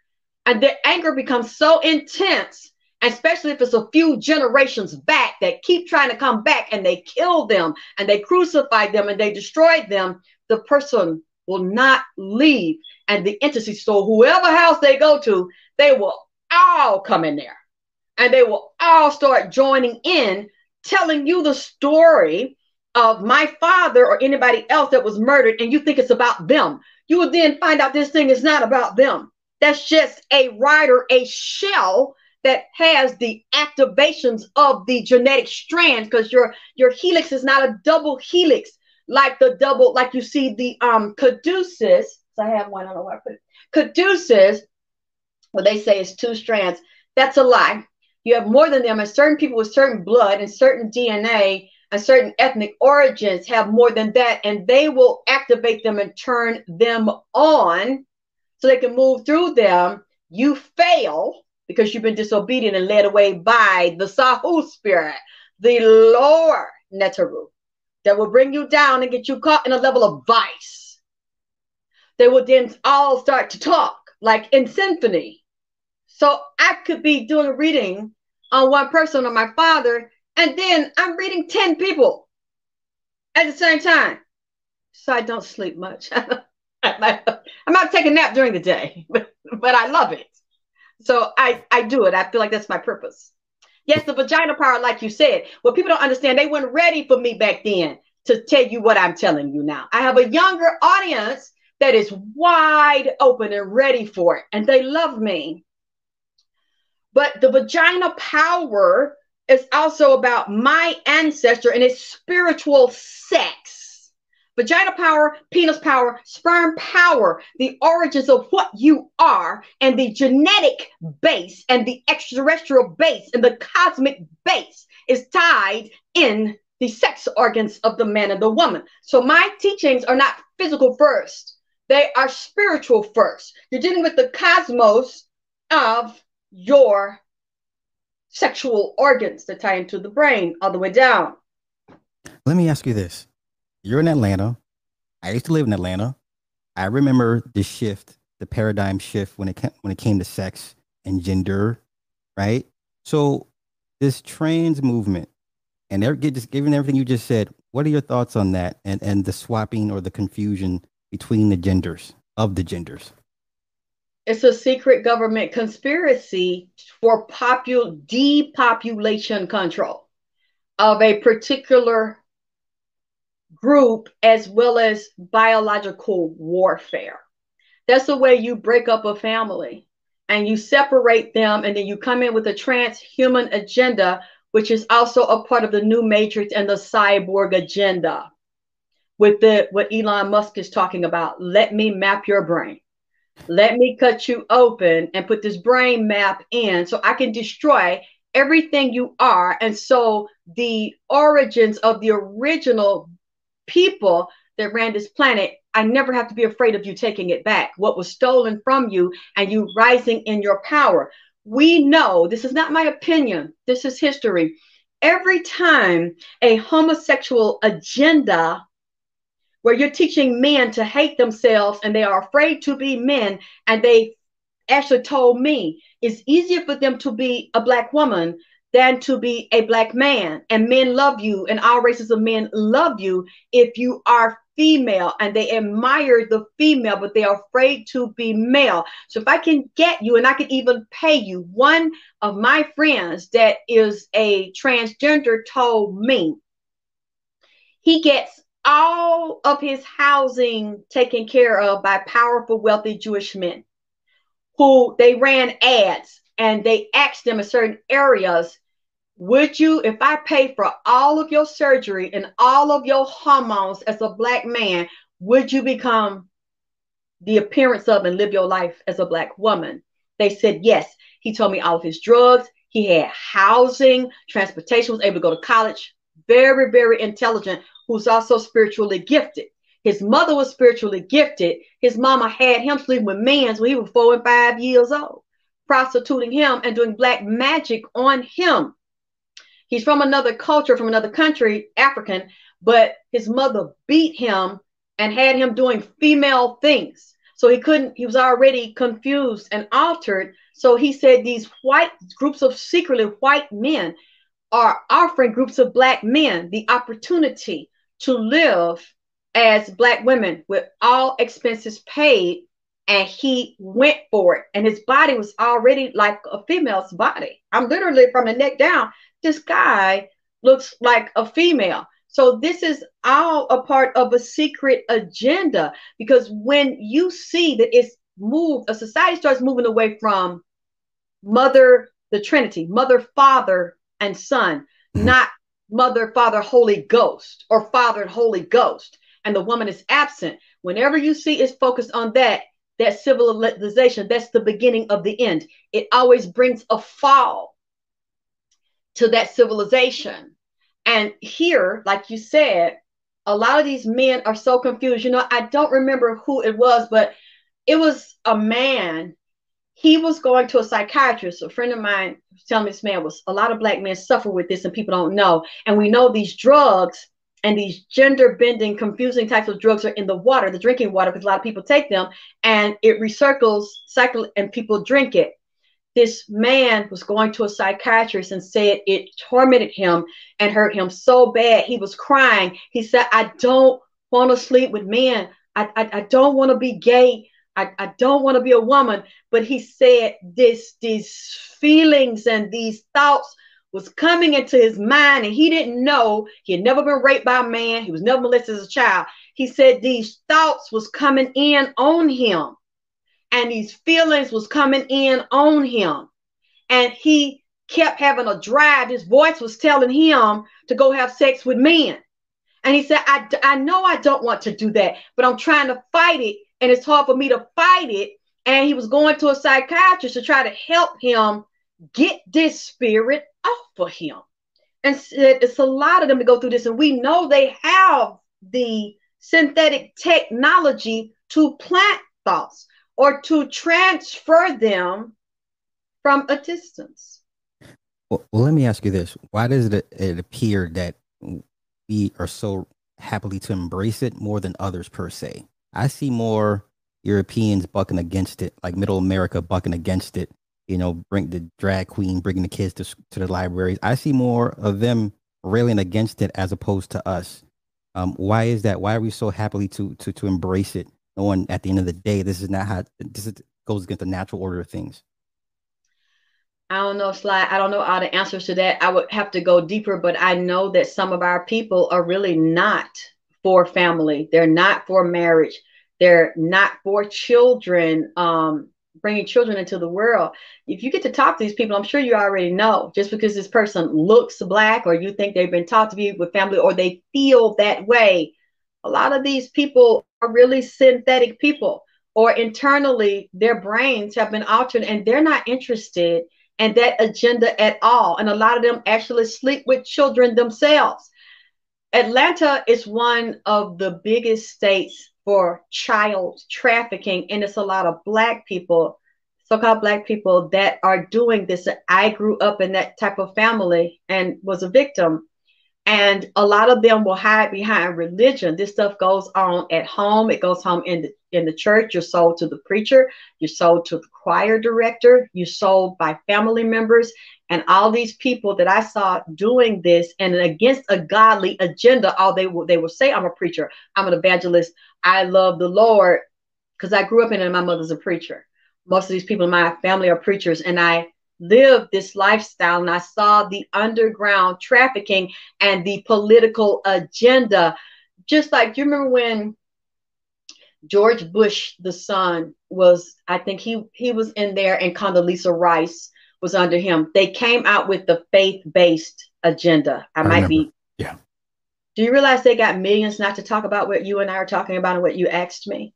And the anger becomes so intense especially if it's a few generations back that keep trying to come back and they kill them and they crucify them and they destroy them, the person will not leave. And the entity, so whoever house they go to, they will all come in there and they will all start joining in, telling you the story of my father or anybody else that was murdered, and you think it's about them. You will then find out this thing is not about them. That's just a rider, a shell that has the activations of the genetic strands because your your helix is not a double helix like the double like you see the um caduceus. So i have one i don't know where i put it. Caduceus well they say it's two strands. That's a lie. You have more than them and certain people with certain blood and certain dna and certain ethnic origins have more than that and they will activate them and turn them on so they can move through them. You fail because you've been disobedient and led away by the Sahu spirit, the lower Neteru, that will bring you down and get you caught in a level of vice. They will then all start to talk like in symphony. So I could be doing a reading on one person on my father, and then I'm reading 10 people at the same time. So I don't sleep much. I'm not taking a nap during the day, but, but I love it. So I, I do it. I feel like that's my purpose. Yes, the vagina power, like you said, what people don't understand, they weren't ready for me back then to tell you what I'm telling you now. I have a younger audience that is wide open and ready for it, and they love me. But the vagina power is also about my ancestor and his spiritual sex vagina power, penis power, sperm power, the origins of what you are, and the genetic base and the extraterrestrial base and the cosmic base is tied in the sex organs of the man and the woman. So my teachings are not physical first, they are spiritual first. You're dealing with the cosmos of your sexual organs that tie into the brain all the way down. Let me ask you this you're in Atlanta. I used to live in Atlanta. I remember the shift, the paradigm shift when it came, when it came to sex and gender, right? So this trans movement, and just given everything you just said. What are your thoughts on that, and and the swapping or the confusion between the genders of the genders? It's a secret government conspiracy for popul depopulation control of a particular group as well as biological warfare. That's the way you break up a family and you separate them, and then you come in with a transhuman agenda, which is also a part of the new matrix and the cyborg agenda. With the what Elon Musk is talking about, let me map your brain. Let me cut you open and put this brain map in so I can destroy everything you are. And so the origins of the original people that ran this planet, I never have to be afraid of you taking it back. What was stolen from you and you rising in your power. We know, this is not my opinion, this is history. Every time a homosexual agenda where you're teaching men to hate themselves and they are afraid to be men, and they actually told me it's easier for them to be a black woman than to be a black man. And men love you, and all races of men love you if you are female and they admire the female, but they are afraid to be male. So if I can get you and I can even pay you, one of my friends that is a transgender told me he gets all of his housing taken care of by powerful, wealthy Jewish men who they ran ads and they asked them in certain areas would you, if I pay for all of your surgery and all of your hormones as a black man, would you become the appearance of and live your life as a black woman? They said yes. He told me all of his drugs. He had housing, transportation, was able to go to college. Very, very intelligent, who's also spiritually gifted. His mother was spiritually gifted. His mama had him sleeping with men when he was four and five years old, prostituting him and doing black magic on him. He's from another culture, from another country, African, but his mother beat him and had him doing female things. So he couldn't, he was already confused and altered. So he said these white groups of secretly white men are offering groups of black men the opportunity to live as black women with all expenses paid. And he went for it. And his body was already like a female's body. I'm literally from the neck down this guy looks like a female. So this is all a part of a secret agenda because when you see that it's moved, a society starts moving away from mother, the Trinity, mother, father, and son, mm-hmm. not mother, father, Holy Ghost, or father and Holy Ghost, and the woman is absent. Whenever you see it's focused on that, that civilization, that's the beginning of the end. It always brings a fall to that civilization. And here, like you said, a lot of these men are so confused. You know, I don't remember who it was, but it was a man. He was going to a psychiatrist. A friend of mine telling me this man was a lot of black men suffer with this and people don't know. And we know these drugs and these gender bending, confusing types of drugs are in the water, the drinking water, because a lot of people take them and it recircles, cycle, and people drink it this man was going to a psychiatrist and said it tormented him and hurt him so bad. He was crying. He said, I don't want to sleep with men. I, I, I don't want to be gay. I, I don't want to be a woman. But he said this, these feelings and these thoughts was coming into his mind and he didn't know he had never been raped by a man. He was never molested as a child. He said these thoughts was coming in on him and these feelings was coming in on him. And he kept having a drive. His voice was telling him to go have sex with men. And he said I, I know i don't want to do that but i'm trying to fight it and it's hard for me to fight it. And he was going to a psychiatrist to try to help him get this spirit off of him. And said it's a lot of them to go through this and we know they have the synthetic technology to plant thoughts or to transfer them from a distance. Well, let me ask you this. Why does it, it appear that we are so happily to embrace it more than others per se? I see more Europeans bucking against it, like middle America bucking against it. You know, bring the drag queen, bringing the kids to, to the libraries. I see more of them railing against it as opposed to us. Um, why is that? Why are we so happily to to to embrace it knowing at the end of the day, this is not how this is, goes against the natural order of things. I don't know, Sly. I don't know all the answers to that. I would have to go deeper, but I know that some of our people are really not for family. They're not for marriage. They're not for children. Um, bringing children into the world. If you get to talk to these people, I'm sure you already know. Just because this person looks black, or you think they've been taught to be with family, or they feel that way, a lot of these people are really synthetic people, or internally their brains have been altered, and they're not interested in that agenda at all. And a lot of them actually sleep with children themselves. Atlanta is one of the biggest states for child trafficking, and it's a lot of black people, so-called black people, that are doing this. I grew up in that type of family and was a victim. And a lot of them will hide behind religion. This stuff goes on at home. It goes home in the in the church. You're sold to the preacher. You're sold to the choir director. You're sold by family members and all these people that I saw doing this and against a godly agenda. All they will they will say, "I'm a preacher. I'm an evangelist. I love the Lord," because I grew up in it. And my mother's a preacher. Most of these people in my family are preachers, and I lived this lifestyle and I saw the underground trafficking and the political agenda. Just like you remember when George Bush, the son, was I think he he was in there, and Condoleezza Rice was under him. They came out with the faith-based agenda. I, I might remember. be. Yeah. Do you realize they got millions not to talk about what you and I are talking about and what you asked me?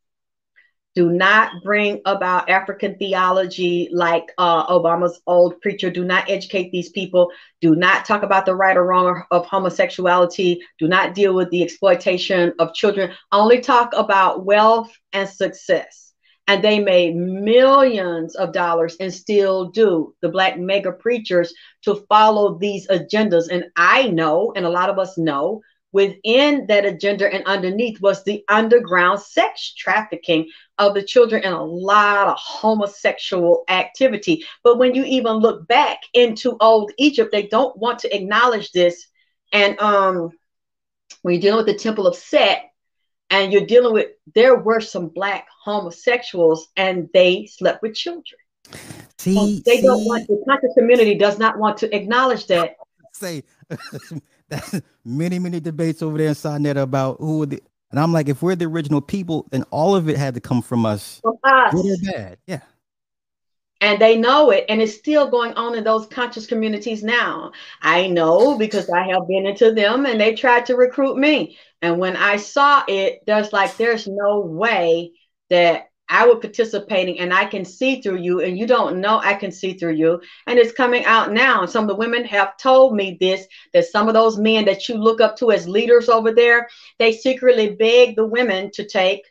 Do not bring about African theology like uh, Obama's old preacher. Do not educate these people. Do not talk about the right or wrong of homosexuality. Do not deal with the exploitation of children. Only talk about wealth and success. And they made millions of dollars and still do, the black mega preachers, to follow these agendas. And I know, and a lot of us know, within that agenda and underneath was the underground sex trafficking of the children and a lot of homosexual activity. But when you even look back into old Egypt, they don't want to acknowledge this. And um, when you're dealing with the Temple of Set, and you're dealing with, there were some black homosexuals, and they slept with children. See, so they see, don't want the conscious community does not want to acknowledge that. Say that's many, many debates over there in Sonnet about who the and I'm like, if we're the original people, then all of it had to come from us. From us. Good or bad. Yeah. And they know it, and it's still going on in those conscious communities now. I know because I have been into them and they tried to recruit me. And when I saw it, there's like, there's no way that I was participating and I can see through you, and you don't know I can see through you. And it's coming out now. And some of the women have told me this that some of those men that you look up to as leaders over there, they secretly beg the women to take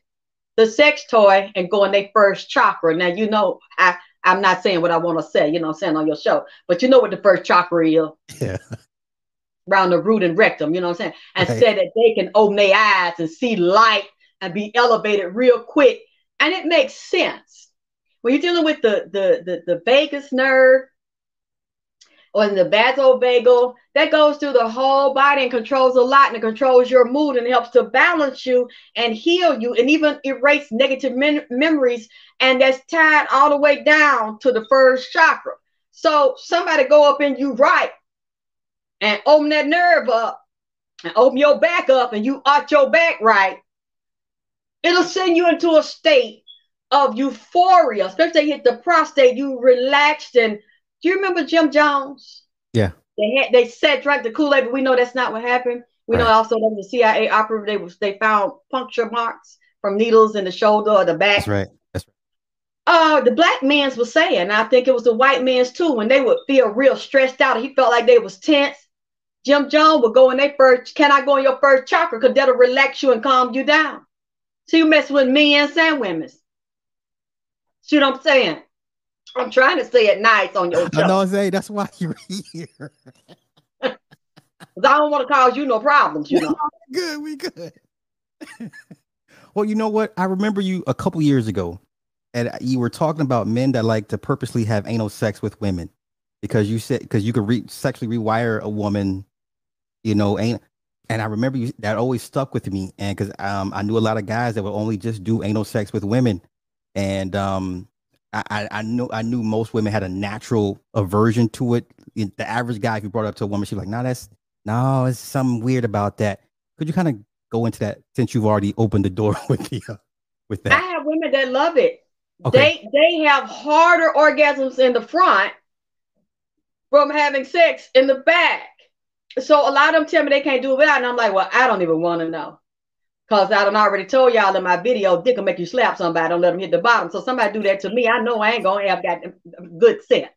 the sex toy and go in their first chakra. Now, you know, I, I'm not saying what I want to say, you know, I'm saying on your show, but you know what the first chakra is. Yeah. Around the root and rectum, you know what I'm saying? And right. said that they can open their eyes and see light and be elevated real quick and it makes sense. When you're dealing with the the the, the vagus nerve or the vasovagal that goes through the whole body and controls a lot and it controls your mood and helps to balance you and heal you and even erase negative memories and that's tied all the way down to the first chakra. So somebody go up in you right and open that nerve up and open your back up and you arch your back right It'll send you into a state of euphoria, especially hit the prostate. You relaxed and do you remember Jim Jones? Yeah. They had they said drank the Kool-Aid, but we know that's not what happened. We right. know also that the CIA operative. They was they found puncture marks from needles in the shoulder or the back. That's right. That's right. Uh, the black man's was saying, I think it was the white man's too, when they would feel real stressed out. He felt like they was tense. Jim Jones would go in their first, can I go in your first chakra? Because that'll relax you and calm you down. So you mess with men and women. See what I'm saying? I'm trying to say it nice on your show. I know, Zay. That's why you're here. I don't want to cause you no problems, you know. good, we good. well, you know what? I remember you a couple years ago, and you were talking about men that like to purposely have anal sex with women because you said because you could re- sexually rewire a woman, you know, ain't and I remember you, that always stuck with me. And because um, I knew a lot of guys that would only just do anal sex with women, and um, I, I knew I knew most women had a natural aversion to it. The average guy, if you brought it up to a woman, she's like, "No, nah, that's no, it's something weird about that." Could you kind of go into that since you've already opened the door with the uh, with that? I have women that love it. Okay. They they have harder orgasms in the front from having sex in the back. So a lot of them tell me they can't do it without, and I'm like, well, I don't even want to know. Cause I done already told y'all in my video, dick will make you slap somebody. Don't let them hit the bottom. So somebody do that to me, I know I ain't gonna have got um, good sense,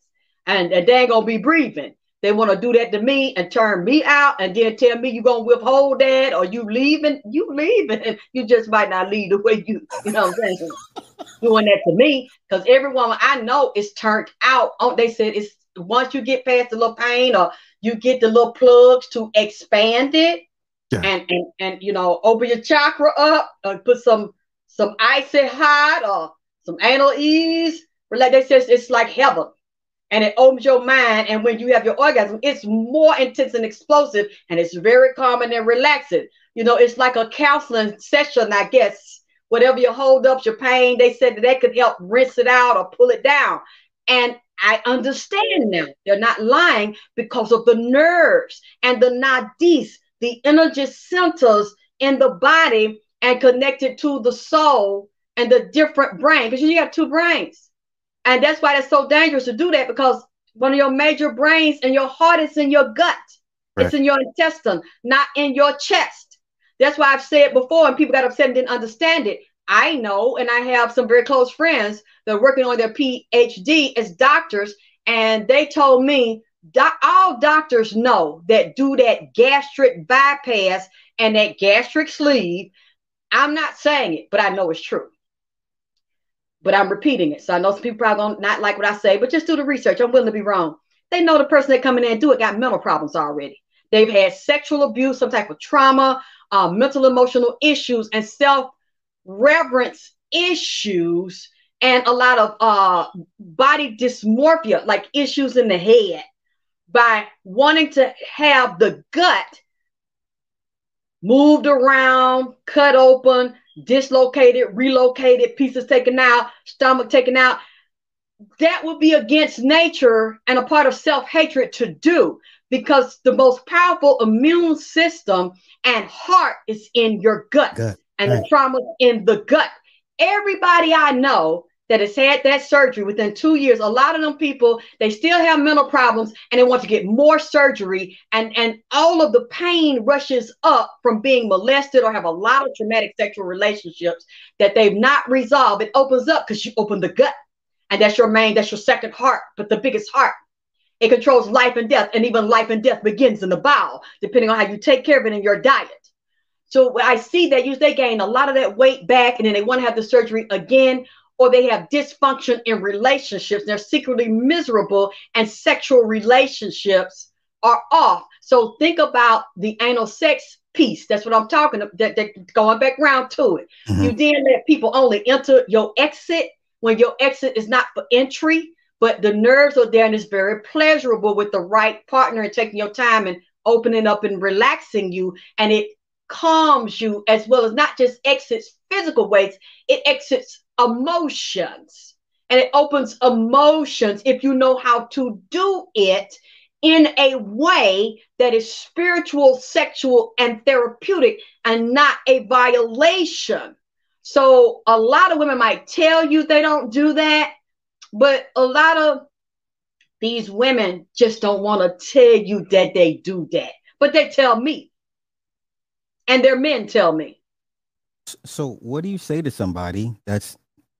and, and they ain't gonna be breathing. They want to do that to me and turn me out, and then tell me you gonna withhold that or you leaving. You leaving. You just might not leave the way you, you know what I'm saying? Doing that to me, because every woman I know is turned out. On they said it's once you get past the little pain or you get the little plugs to expand it yeah. and, and and you know open your chakra up or put some some icy hot or some anal ease. Like they says it's like heaven. And it opens your mind. And when you have your orgasm it's more intense and explosive. And it's very calming and relaxing. You know it's like a counseling session i guess. Whatever you hold up your pain they said that that could help rinse it out or pull it down. And I understand now. They're not lying because of the nerves and the nadis, the energy centers in the body and connected to the soul and the different brain because you have two brains. And that's why it's so dangerous to do that because one of your major brains and your heart is in your gut. Right. It's in your intestine, not in your chest. That's why I've said before, and people got upset and didn't understand it. I know, and I have some very close friends that are working on their PhD as doctors, and they told me doc- all doctors know that do that gastric bypass and that gastric sleeve. I'm not saying it, but I know it's true. But I'm repeating it. So I know some people probably don't not like what I say, but just do the research. I'm willing to be wrong. They know the person that come in there and do it got mental problems already. They've had sexual abuse, some type of trauma, uh, mental emotional issues, and self reverence issues and a lot of uh, body dysmorphia, like issues in the head, by wanting to have the gut moved around, cut open, dislocated, relocated, pieces taken out, stomach taken out. That would be against nature and a part of self hatred to do because the most powerful immune system and heart is in your gut, gut. And right. the trauma in the gut. Everybody I know that has had that surgery within two years, a lot of them people, they still have mental problems and they want to get more surgery. And, and all of the pain rushes up from being molested or have a lot of traumatic sexual relationships that they've not resolved. It opens up because you open the gut. And that's your main, that's your second heart, but the biggest heart. It controls life and death, and even life and death begins in the bowel, depending on how you take care of it in your diet. So I see that you they gain a lot of that weight back, and then they want to have the surgery again or they have dysfunction in relationships. They're secretly miserable and sexual relationships are off. So think about the anal sex piece. That's what I'm talking about. That, that going back around to it. Mm-hmm. You then let people only enter your exit when your exit is not for entry, but the nerves are there and it's very pleasurable with the right partner and taking your time and opening up and relaxing you. And it calms you as well as not just exits physical ways, it exits emotions. And it opens emotions if you know how to do it in a way that is spiritual, sexual, and therapeutic and not a violation. So, a lot of women might tell you they don't do that, but a lot of these women just don't want to tell you that they do that, but they tell me, and their men tell me. So, what do you say to somebody that's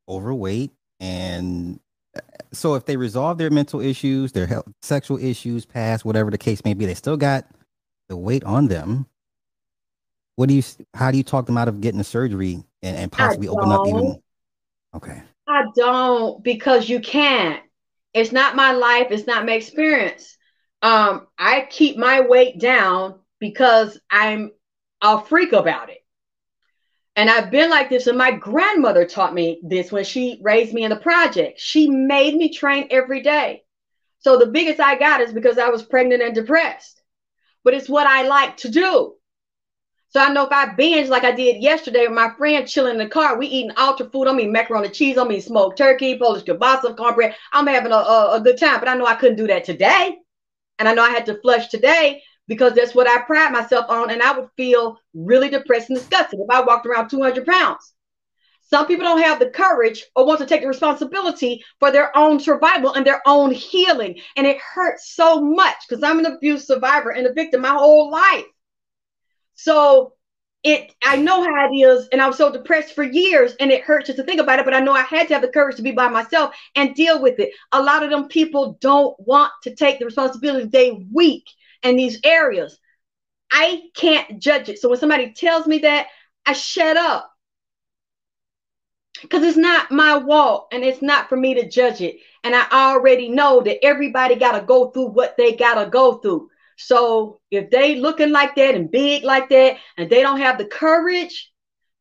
overweight and uh, so if they resolve their mental issues their health sexual issues past whatever the case may be they still got the weight on them what do you how do you talk them out of getting a surgery and, and possibly open up even okay. I don't because you can't. It's not my life it's not my experience. Um i keep my weight down because i'm a freak about it and I've been like this, and my grandmother taught me this when she raised me in the project. She made me train every day. So the biggest I got is because I was pregnant and depressed. But it's what I like to do. So I know if I binge like I did yesterday with my friend chilling in the car, we eating ultra food. I'm eating macaroni and cheese. I'm eating smoked turkey, Polish kielbasa, cornbread. I'm having a, a, a good time. But I know I couldn't do that today. And I know I had to flush today because that's what I pride myself on. And I would feel really depressed and disgusted if I walked around 200 pounds. Some people don't have the courage or want to take the responsibility for their own survival and their own healing. And it hurts so much because I'm an abuse survivor and a victim my whole life. So it I know how it is, and I was so depressed for years, and it hurts just to think about it. But I know I had to have the courage to be by myself and deal with it. A lot of them people don't want to take the responsibility. They weak in these areas. I can't judge it. So when somebody tells me that, I shut up because it's not my walk and it's not for me to judge it. And I already know that everybody got to go through what they got to go through. So if they looking like that and big like that, and they don't have the courage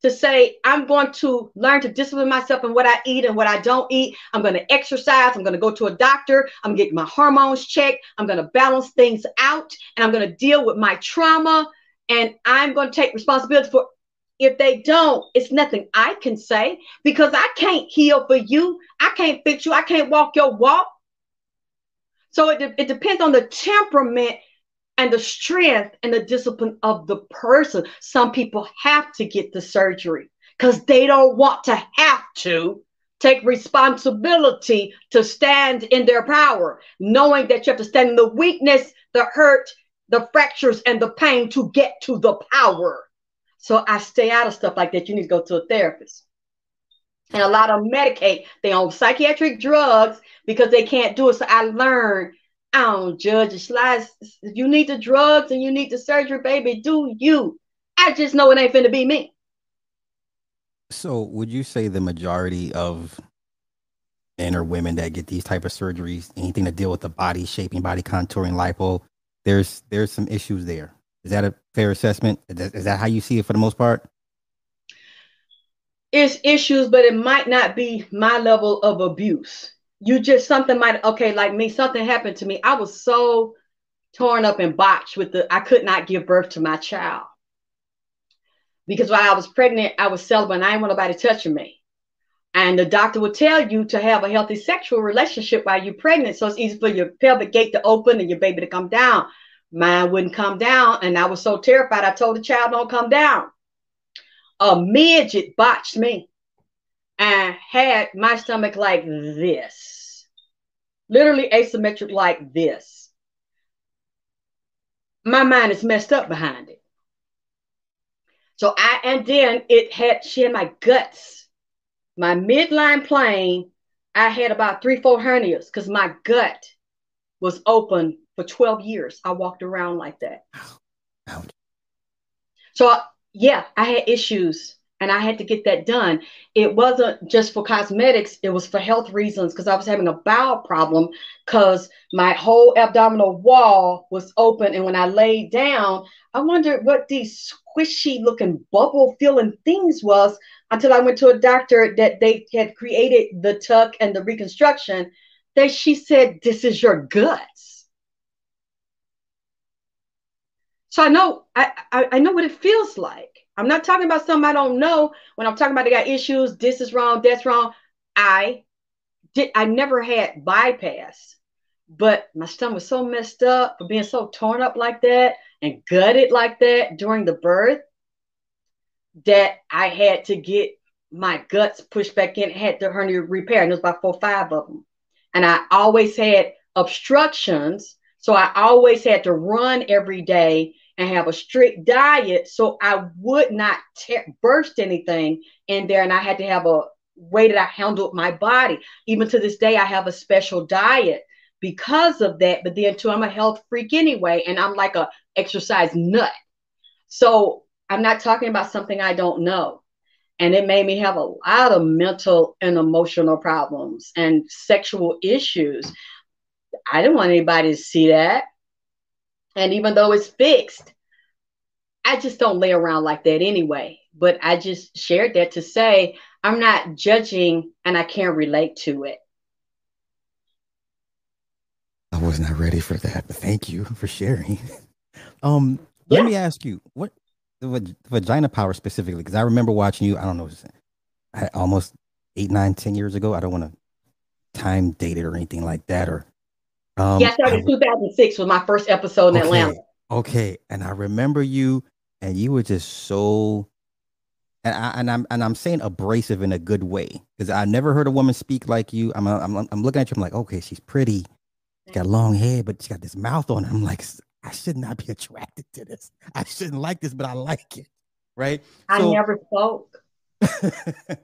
to say, I'm going to learn to discipline myself in what I eat and what I don't eat. I'm going to exercise. I'm going to go to a doctor. I'm getting my hormones checked. I'm going to balance things out and I'm going to deal with my trauma. And I'm going to take responsibility for if they don't, it's nothing I can say because I can't heal for you. I can't fix you. I can't walk your walk. So it, it depends on the temperament and the strength and the discipline of the person. Some people have to get the surgery because they don't want to have to take responsibility to stand in their power, knowing that you have to stand in the weakness, the hurt, the fractures, and the pain to get to the power. So I stay out of stuff like that. You need to go to a therapist. And a lot of them they own psychiatric drugs because they can't do it. So I learned I don't judge. Like if you need the drugs and you need the surgery, baby, do you. I just know it ain't finna be me. So would you say the majority of men or women that get these type of surgeries, anything to deal with the body shaping, body contouring, lipo, there's there's some issues there. Is that a fair assessment? Is that how you see it for the most part? It's issues, but it might not be my level of abuse. You just something might okay, like me, something happened to me. I was so torn up and botched with the I could not give birth to my child. Because while I was pregnant, I was celibate and I didn't want nobody touching me. And the doctor would tell you to have a healthy sexual relationship while you're pregnant. So it's easy for your pelvic gate to open and your baby to come down. Mine wouldn't come down, and I was so terrified. I told the child, "Don't come down." A midget botched me and had my stomach like this, literally asymmetric like this. My mind is messed up behind it. So I, and then it had, she had my guts, my midline plane. I had about three, four hernias because my gut was open for 12 years. I walked around like that. Ouch. So, yeah, I had issues and I had to get that done. It wasn't just for cosmetics, it was for health reasons because I was having a bowel problem because my whole abdominal wall was open. And when I laid down, I wondered what these squishy looking bubble feeling things was until I went to a doctor that they had created the tuck and the reconstruction. That she said, This is your guts. So I know I, I, I know what it feels like. I'm not talking about something I don't know. When I'm talking about they got issues, this is wrong, that's wrong. I did I never had bypass, but my stomach was so messed up for being so torn up like that and gutted like that during the birth that I had to get my guts pushed back in, had the hernia repair, and it was about four five of them. And I always had obstructions. So I always had to run every day and have a strict diet so I would not te- burst anything in there. And I had to have a way that I handled my body. Even to this day, I have a special diet because of that. But then too, I'm a health freak anyway, and I'm like a exercise nut. So I'm not talking about something I don't know. And it made me have a lot of mental and emotional problems and sexual issues. I didn't want anybody to see that. And even though it's fixed, I just don't lay around like that anyway. But I just shared that to say I'm not judging and I can't relate to it. I was not ready for that, but thank you for sharing. Um, yeah. let me ask you what the vagina power specifically, because I remember watching you, I don't know, I, almost eight, nine, ten years ago. I don't want to time date it or anything like that, or um, yeah, I started 2006 was my first episode in okay. Atlanta. Okay, and I remember you, and you were just so, and I and I'm and I'm saying abrasive in a good way because I never heard a woman speak like you. I'm I'm I'm looking at you. I'm like, okay, she's pretty, she got long hair, but she got this mouth on her. I'm like, I should not be attracted to this. I shouldn't like this, but I like it, right? I so, never spoke.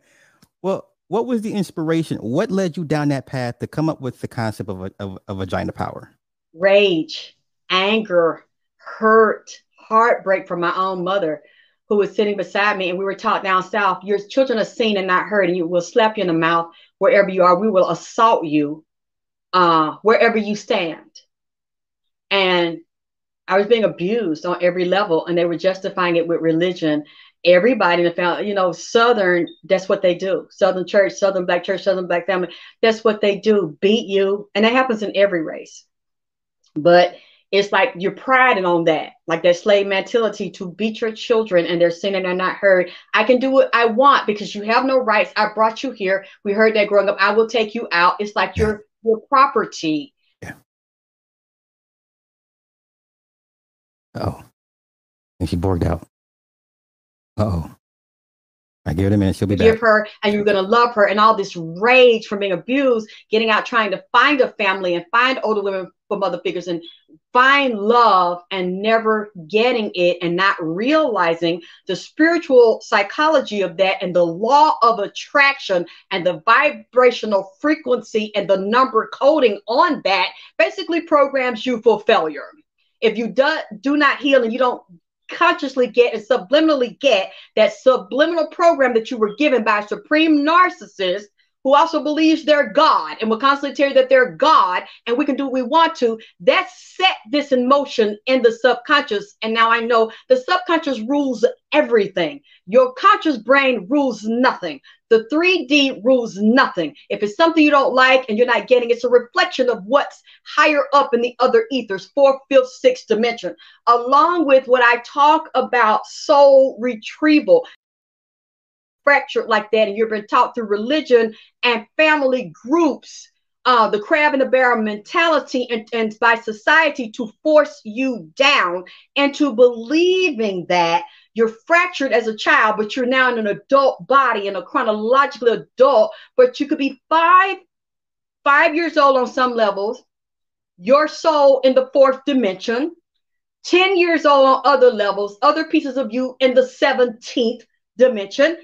well, what was the inspiration? What led you down that path to come up with the concept of a, of, of vagina power? Rage, anger, hurt, heartbreak from my own mother who was sitting beside me and we were taught down south your children are seen and not heard and you will slap you in the mouth wherever you are we will assault you uh, wherever you stand and i was being abused on every level and they were justifying it with religion everybody in the family you know southern that's what they do southern church southern black church southern black family that's what they do beat you and that happens in every race but it's like you're priding on that, like that slave mentality to beat your children and they're seen and they're not heard. I can do what I want because you have no rights. I brought you here. We heard that growing up. I will take you out. It's like your your property. Yeah. Oh, and she borged out. Oh. I give it a minute. She'll be give back. her, and you're gonna love her, and all this rage from being abused, getting out, trying to find a family and find older women for mother figures, and find love and never getting it and not realizing the spiritual psychology of that and the law of attraction and the vibrational frequency and the number coding on that basically programs you for failure. If you do, do not heal and you don't consciously get and subliminally get that subliminal program that you were given by a supreme narcissist who also believes they're God and will constantly tell you that they're God and we can do what we want to, that set this in motion in the subconscious. And now I know the subconscious rules everything. Your conscious brain rules nothing. The 3D rules nothing. If it's something you don't like and you're not getting, it's a reflection of what's higher up in the other ethers, fourth, fifth, sixth dimension, along with what I talk about soul retrieval fractured like that and you've been taught through religion and family groups uh, the crab and the barrel mentality and, and by society to force you down into believing that you're fractured as a child, but you're now in an adult body and a chronologically adult, but you could be five, five years old on some levels, your soul in the fourth dimension, 10 years old on other levels, other pieces of you in the 17th dimension,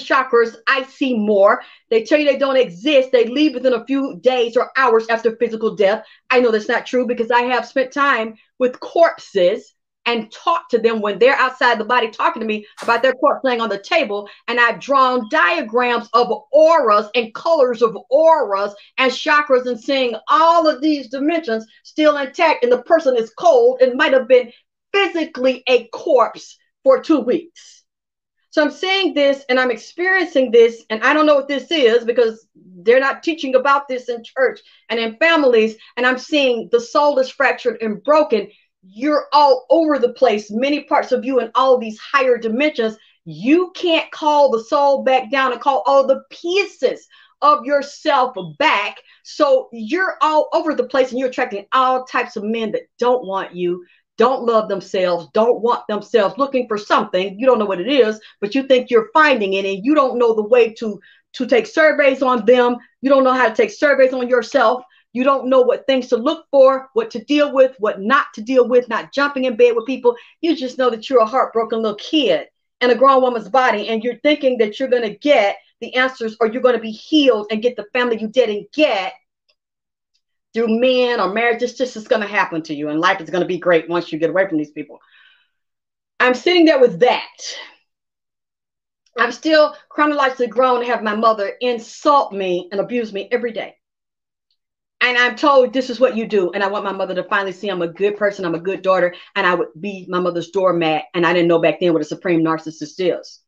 chakras, I see more. They tell you they don't exist. They leave within a few days or hours after physical death. I know that's not true because I have spent time with corpses and talked to them when they're outside the body talking to me about their corpse laying on the table. And I've drawn diagrams of auras and colors of auras and chakras and seeing all of these dimensions still intact. And the person is cold and might have been physically a corpse for two weeks. So I'm saying this and I'm experiencing this, and I don't know what this is because they're not teaching about this in church and in families. And I'm seeing the soul is fractured and broken. You're all over the place, many parts of you in all these higher dimensions. You can't call the soul back down and call all the pieces of yourself back. So you're all over the place and you're attracting all types of men that don't want you, don't love themselves, don't want themselves, looking for something. You don't know what it is, but you think you're finding it and you don't know the way to to take surveys on them. You don't know how to take surveys on yourself. You don't know what things to look for, what to deal with, what not to deal with, not jumping in bed with people. You just know that you're a heartbroken little kid in a grown woman's body and you're thinking that you're going to get the answers or you're going to be healed and get the family you didn't get through men or marriage. It's just it's going to happen to you, and life is going to be great once you get away from these people. I'm sitting there with that. I'm still chronologically grown to have my mother insult me and abuse me every day. And I'm told this is what you do. And I want my mother to finally see I'm a good person, I'm a good daughter, and I would be my mother's doormat. And I didn't know back then what a supreme narcissist is.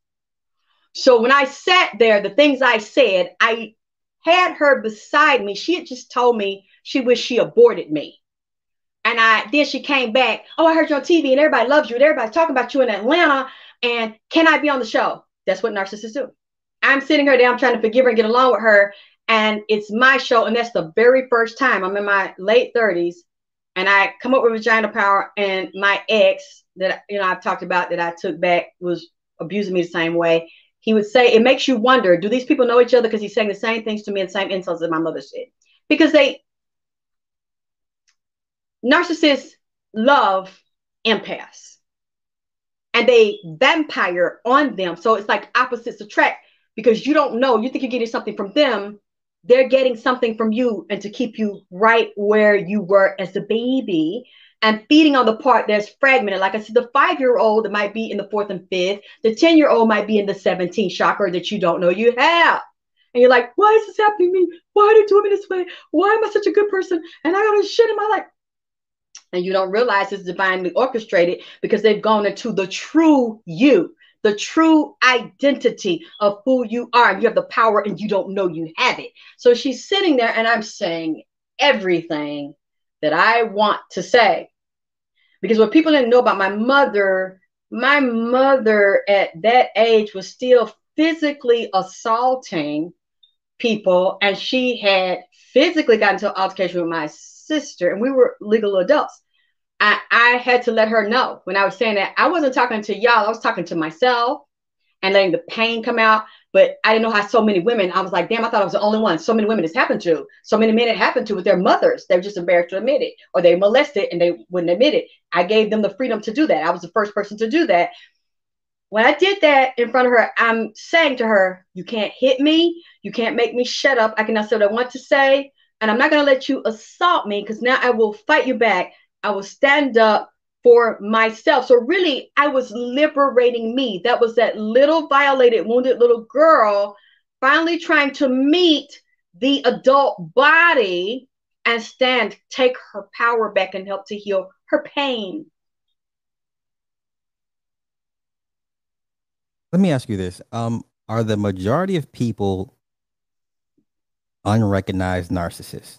So when I sat there, the things I said, I had her beside me. She had just told me she wished she aborted me. And I then she came back. Oh, I heard you on TV and everybody loves you and everybody's talking about you in Atlanta. And can I be on the show? That's what narcissists do. I'm sitting her down trying to forgive her and get along with her. And it's my show. And that's the very first time I'm in my late 30s. and I come up with vagina power, and my ex that you know I've talked about that I took back was abusing me the same way. He would say, "It makes you wonder: Do these people know each other? Because he's saying the same things to me and same insults that my mother said. Because they narcissists love empaths, and they vampire on them. So it's like opposites attract because you don't know. You think you're getting something from them, they're getting something from you and to keep you right where you were as a baby and feeding on the part that's fragmented. Like I said, the five year old might be in the fourth and fifth, the 10 year old might be in the 17th chakra that you don't know you have. And you're like, why is this happening to me? Why are they doing me this way? Why am I such a good person? And I got a shit in my life. And you don't realize it's divinely orchestrated because they've gone into the true you the true identity of who you are. You have the power and you don't know you have it. So she's sitting there and I'm saying everything that I want to say. Because what people didn't know about my mother, my mother at that age was still physically assaulting people, and she had physically gotten into altercation with my sister, and we were legal adults. I, I had to let her know when I was saying that I wasn't talking to y'all, I was talking to myself and letting the pain come out. But I didn't know how so many women, I was like, damn, I thought I was the only one. So many women it's happened to. So many men it happened to with their mothers. They were just embarrassed to admit it, or they molested and they wouldn't admit it. I gave them the freedom to do that. I was the first person to do that. When I did that in front of her, I'm saying to her, You can't hit me. You can't make me shut up. I cannot say what I want to say. And I'm not going to let you assault me because now I will fight you back. I will stand up for myself. So really, I was liberating me. That was that little violated, wounded little girl finally trying to meet the adult body and stand, take her power back and help to heal her pain. Let me ask you this. Um, are the majority of people unrecognized narcissist.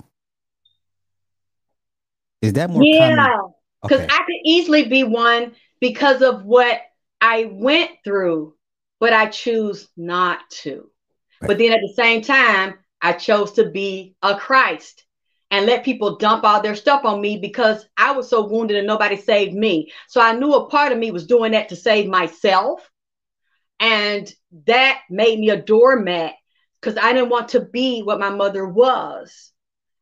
Is that more yeah, because okay. I could easily be one because of what I went through, but I choose not to. Right. But then at the same time, I chose to be a Christ and let people dump all their stuff on me because I was so wounded and nobody saved me. So I knew a part of me was doing that to save myself. And that made me a doormat because I didn't want to be what my mother was.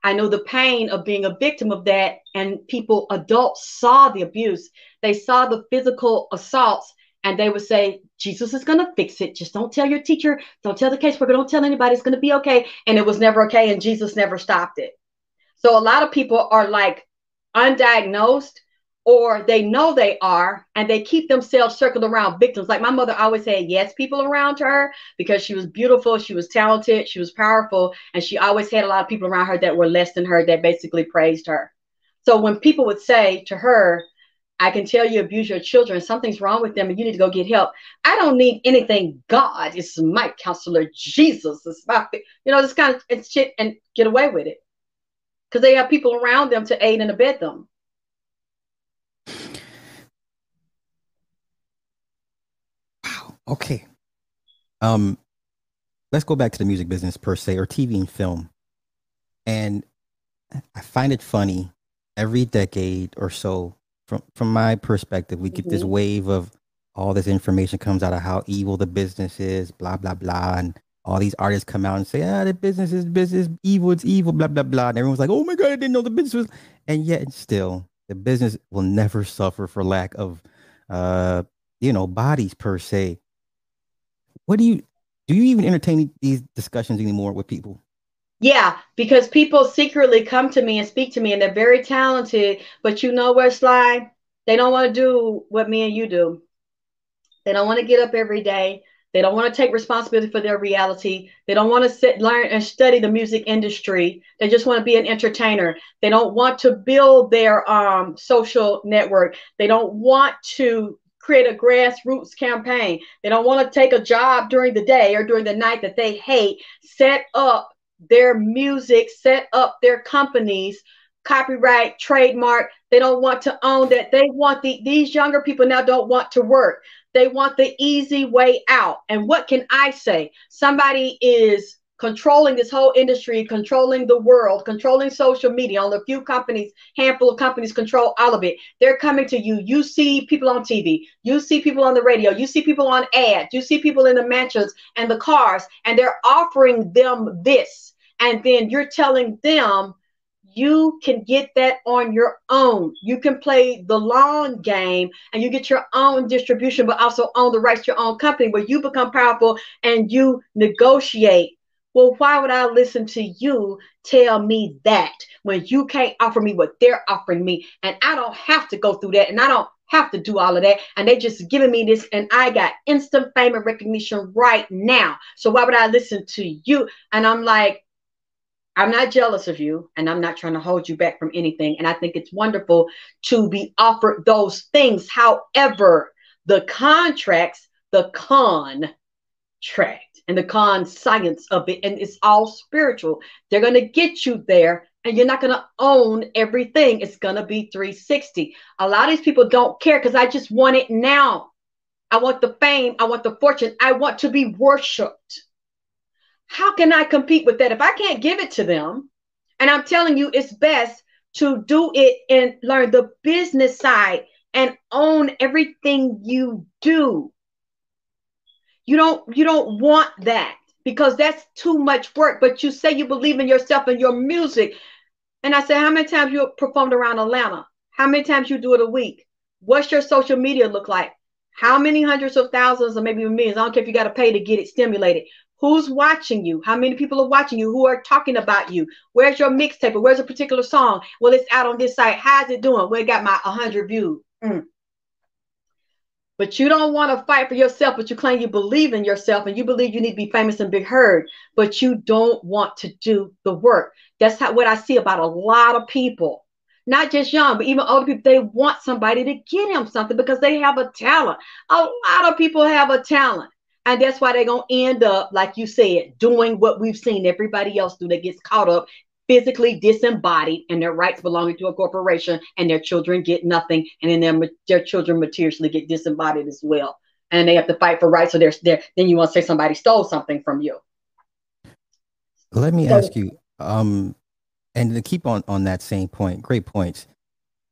I know the pain of being a victim of that. And people, adults, saw the abuse. They saw the physical assaults and they would say, Jesus is going to fix it. Just don't tell your teacher. Don't tell the caseworker. Don't tell anybody. It's going to be okay. And it was never okay. And Jesus never stopped it. So a lot of people are like undiagnosed or they know they are and they keep themselves circled around victims. Like my mother always had yes people around her because she was beautiful, she was talented, she was powerful, and she always had a lot of people around her that were less than her that basically praised her. So when people would say to her, I can tell you abuse your children, something's wrong with them, and you need to go get help. I don't need anything. God is my counselor. Jesus is my, you know, this kind of shit, and get away with it because they have people around them to aid and abet them. Okay. Um, let's go back to the music business per se, or TV and film. And I find it funny every decade or so, from from my perspective, we get mm-hmm. this wave of all this information comes out of how evil the business is, blah blah blah, and all these artists come out and say, ah, the business is business, evil, it's evil, blah blah blah, and everyone's like, oh my god, I didn't know the business was, and yet still, the business will never suffer for lack of, uh, you know, bodies per se what do you do you even entertain these discussions anymore with people? Yeah, because people secretly come to me and speak to me, and they're very talented. But you know what, Sly? They don't want to do what me and you do. They don't want to get up every day. They don't want to take responsibility for their reality. They don't want to sit, learn, and study the music industry. They just want to be an entertainer. They don't want to build their um, social network. They don't want to create a grassroots campaign. They don't want to take a job during the day or during the night that they hate, set up their music, set up their companies, copyright, trademark. They don't want to own that. They want the these younger people now don't want to work. They want the easy way out. And what can I say? Somebody is controlling this whole industry, controlling the world, controlling social media. On a few companies, handful of companies control all of it. They're coming to you. You see people on TV, you see people on the radio, you see people on ads, you see people in the mansions and the cars, and they're offering them this. And then you're telling them you can get that on your own. You can play the long game and you get your own distribution, but also own the rights to your own company where you become powerful and you negotiate. Well, why would I listen to you tell me that when you can't offer me what they're offering me? And I don't have to go through that and I don't have to do all of that. And they just giving me this, and I got instant fame and recognition right now. So why would I listen to you? And I'm like, I'm not jealous of you and I'm not trying to hold you back from anything. And I think it's wonderful to be offered those things. However, the contracts, the contract and the con science of it, and it's all spiritual. They're going to get you there and you're not going to own everything. It's going to be 360. A lot of these people don't care because I just want it now. I want the fame. I want the fortune. I want to be worshiped. How can I compete with that if I can't give it to them? And I'm telling you, it's best to do it and learn the business side and own everything you do. You don't you don't want that because that's too much work. But you say you believe in yourself and your music. And I said, how many times you performed around Atlanta? How many times you do it a week? What's your social media look like? How many hundreds of thousands or maybe millions? I don't care if you got to pay to get it stimulated. Who's watching you? How many people are watching you? Who are talking about you? Where's your mixtape? Where's a particular song? Well, it's out on this site. How's it doing? We got my 100 views. Mm. But you don't want to fight for yourself, but you claim you believe in yourself and you believe you need to be famous and be heard, but you don't want to do the work. That's how, what I see about a lot of people, not just young, but even older people. They want somebody to get them something because they have a talent. A lot of people have a talent. And that's why they're going to end up, like you said, doing what we've seen everybody else do that gets caught up physically disembodied and their rights belonging to a corporation and their children get nothing. And then their, their children materially get disembodied as well. And they have to fight for rights. So there's there then you want to say somebody stole something from you. Let me so, ask you um and to keep on on that same point great points.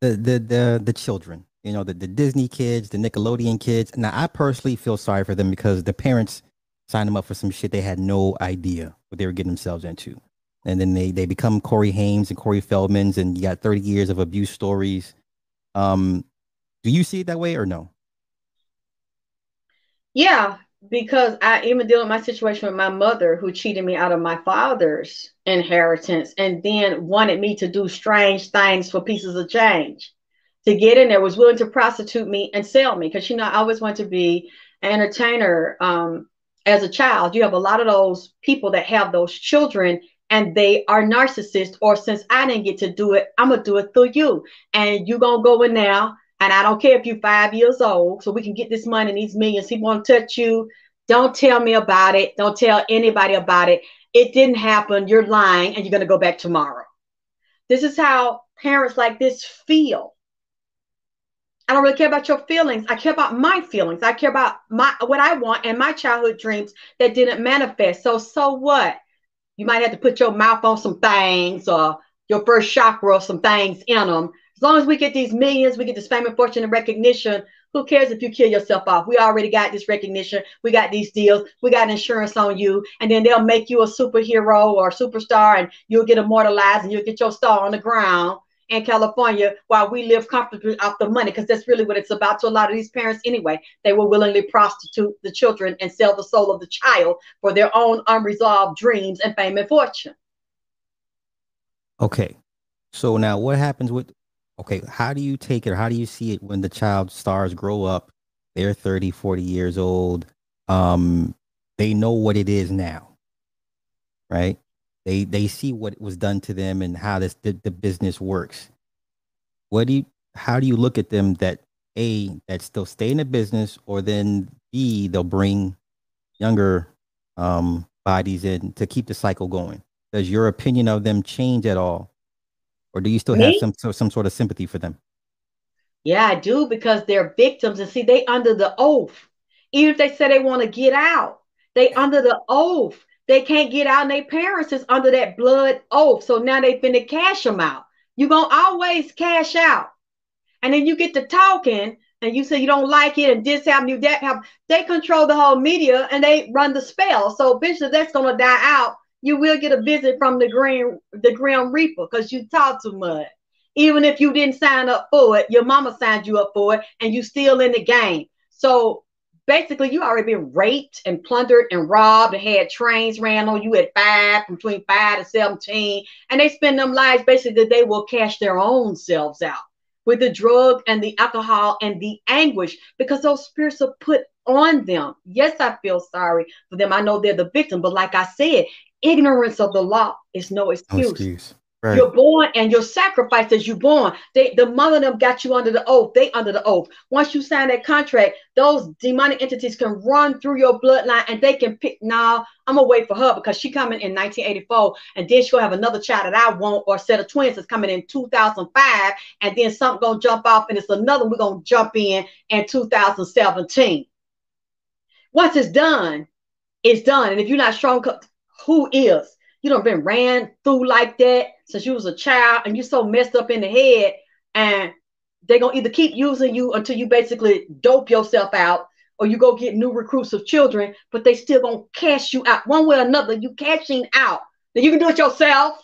The the the, the children you know, the, the Disney kids, the Nickelodeon kids. Now, I personally feel sorry for them because the parents signed them up for some shit they had no idea what they were getting themselves into. And then they, they become Corey Haim's and Corey Feldman's, and you got 30 years of abuse stories. Um, do you see it that way or no? Yeah, because I even deal with my situation with my mother who cheated me out of my father's inheritance and then wanted me to do strange things for pieces of change to get in there was willing to prostitute me and sell me because you know I always want to be an entertainer um, as a child. You have a lot of those people that have those children and they are narcissists or since I didn't get to do it, I'm gonna do it through you. And you gonna go in now and I don't care if you're five years old, so we can get this money and these millions. He won't touch you. Don't tell me about it. Don't tell anybody about it. It didn't happen. You're lying and you're gonna go back tomorrow. This is how parents like this feel I don't really care about your feelings. I care about my feelings. I care about my what I want and my childhood dreams that didn't manifest. So so what? You might have to put your mouth on some things or your first chakra or some things in them. As long as we get these millions, we get this fame and fortune and recognition. Who cares if you kill yourself off? We already got this recognition. We got these deals. We got insurance on you. And then they'll make you a superhero or a superstar and you'll get immortalized and you'll get your star on the ground in California while we live comfortably off the money, because that's really what it's about to a lot of these parents anyway. They will willingly prostitute the children and sell the soul of the child for their own unresolved dreams and fame and fortune. Okay. So now what happens with okay, how do you take it how do you see it when the child stars grow up, they're 30, 40 years old, um, they know what it is now. Right? They they see what was done to them and how this the, the business works. What do you how do you look at them that A that still stay in the business or then B they'll bring younger um bodies in to keep the cycle going? Does your opinion of them change at all? Or do you still Me? have some so, some sort of sympathy for them? Yeah, I do because they're victims and see they under the oath. Even if they say they want to get out, they under the oath they can't get out, and their parents is under that blood oath. So now they finna cash them out. You're gonna always cash out. And then you get to talking and you say you don't like it and this happened, you that happened. They control the whole media and they run the spell. So eventually that's gonna die out. You will get a visit from the green the Grim Reaper because you talk too much. Even if you didn't sign up for it, your mama signed you up for it, and you still in the game. So basically you already been raped and plundered and robbed and had trains ran on you at five, between five to 17. And they spend them lives basically that they will cash their own selves out with the drug and the alcohol and the anguish because those spirits are put on them. Yes, I feel sorry for them. I know they're the victim, but like I said, ignorance of the law is no excuse. No excuse. Right. You're born and your sacrifice as you're born. They the mother of them got you under the oath. They under the oath. Once you sign that contract, those demonic entities can run through your bloodline and they can pick. Now I'm gonna wait for her because she coming in 1984, and then she'll have another child that I want, or set of twins that's coming in 2005, and then something gonna jump off, and it's another we're gonna jump in in 2017. Once it's done, it's done. And if you're not strong, who is? You don't been ran through like that since you was a child and you're so messed up in the head and they're gonna either keep using you until you basically dope yourself out or you go get new recruits of children, but they still gonna cash you out one way or another. You cashing out. Then you can do it yourself.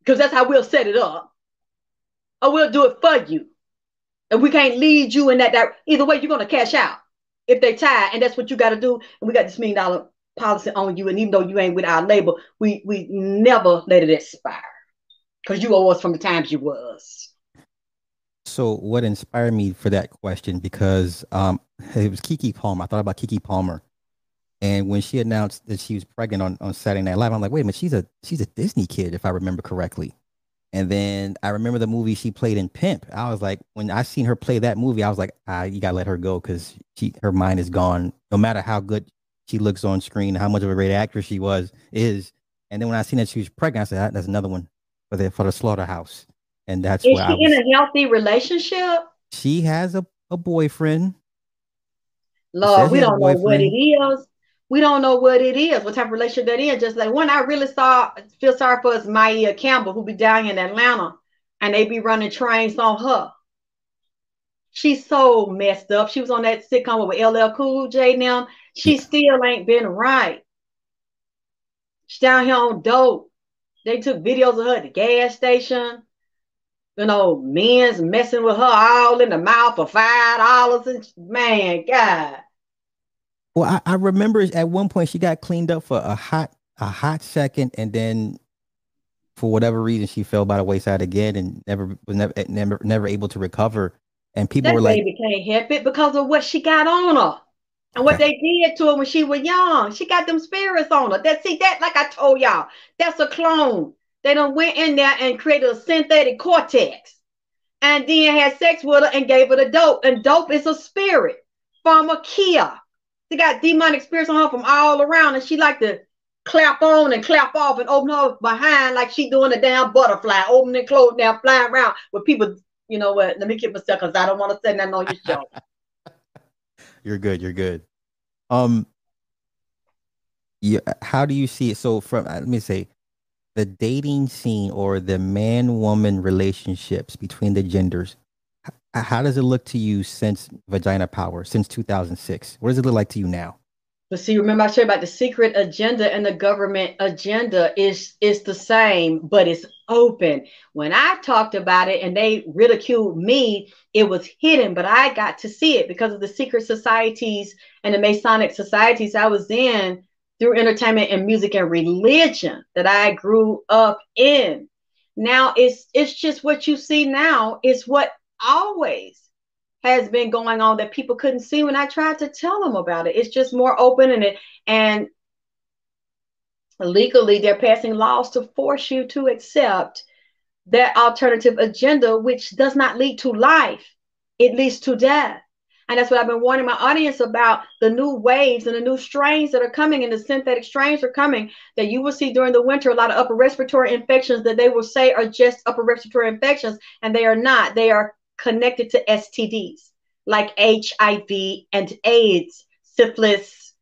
Because that's how we'll set it up. Or we'll do it for you. And we can't lead you in that direction. Either way, you're gonna cash out if they tie, and that's what you gotta do. And we got this million dollar policy on you, and even though you ain't with our label, we we never let it expire because you owe us from the times you was. So, what inspired me for that question? Because um, it was Keke Palmer. I thought about Keke Palmer, and when she announced that she was pregnant on, on Saturday Night Live, I'm like, wait a minute, she's a she's a Disney kid, if I remember correctly. And then I remember the movie she played in Pimp. I was like, when I seen her play that movie, I was like, ah, you gotta let her go because she her mind is gone. No matter how good she looks on screen, how much of a great actress she was is. And then when I seen that she was pregnant, I said, ah, "That's another one for the for the slaughterhouse." And that's is she I was, in a healthy relationship? She has a, a boyfriend. Lord, we don't know what it is. We don't know what it is, what type of relationship that is. Just like when I really saw feel sorry for is Maia Campbell, who be down in Atlanta, and they be running trains on her. She's so messed up. She was on that sitcom with LL Cool J now. She still ain't been right. She's down here on dope. They took videos of her at the gas station. You know, men's messing with her all in the mouth for five dollars. And man, God. Well, I, I remember at one point she got cleaned up for a hot a hot second, and then for whatever reason she fell by the wayside again and never was never eh, never never able to recover. And people that were like, "Baby can't help it because of what she got on her." And what they did to her when she was young, she got them spirits on her. That see that, like I told y'all, that's a clone. They done went in there and created a synthetic cortex, and then had sex with her and gave her the dope. And dope is a spirit from a Kia. She got demonic spirits on her from all around, and she like to clap on and clap off and open her behind like she doing a damn butterfly, opening and closing down, flying around with people. You know what? Let me keep myself because I don't want to say nothing on your show. You're good. You're good. Um. Yeah. How do you see it? So from uh, let me say, the dating scene or the man-woman relationships between the genders. How does it look to you since Vagina Power, since 2006? What does it look like to you now? But see, remember I said about the secret agenda and the government agenda is is the same, but it's open. When I talked about it and they ridiculed me, it was hidden, but I got to see it because of the secret societies and the Masonic societies I was in through entertainment and music and religion that I grew up in. Now it's it's just what you see now is what always has been going on that people couldn't see when I tried to tell them about it. It's just more open and it and legally they're passing laws to force you to accept that alternative agenda, which does not lead to life, it leads to death. And that's what I've been warning my audience about the new waves and the new strains that are coming and the synthetic strains are coming that you will see during the winter. A lot of upper respiratory infections that they will say are just upper respiratory infections, and they are not. They are connected to STDs like HIV and AIDS, syphilis,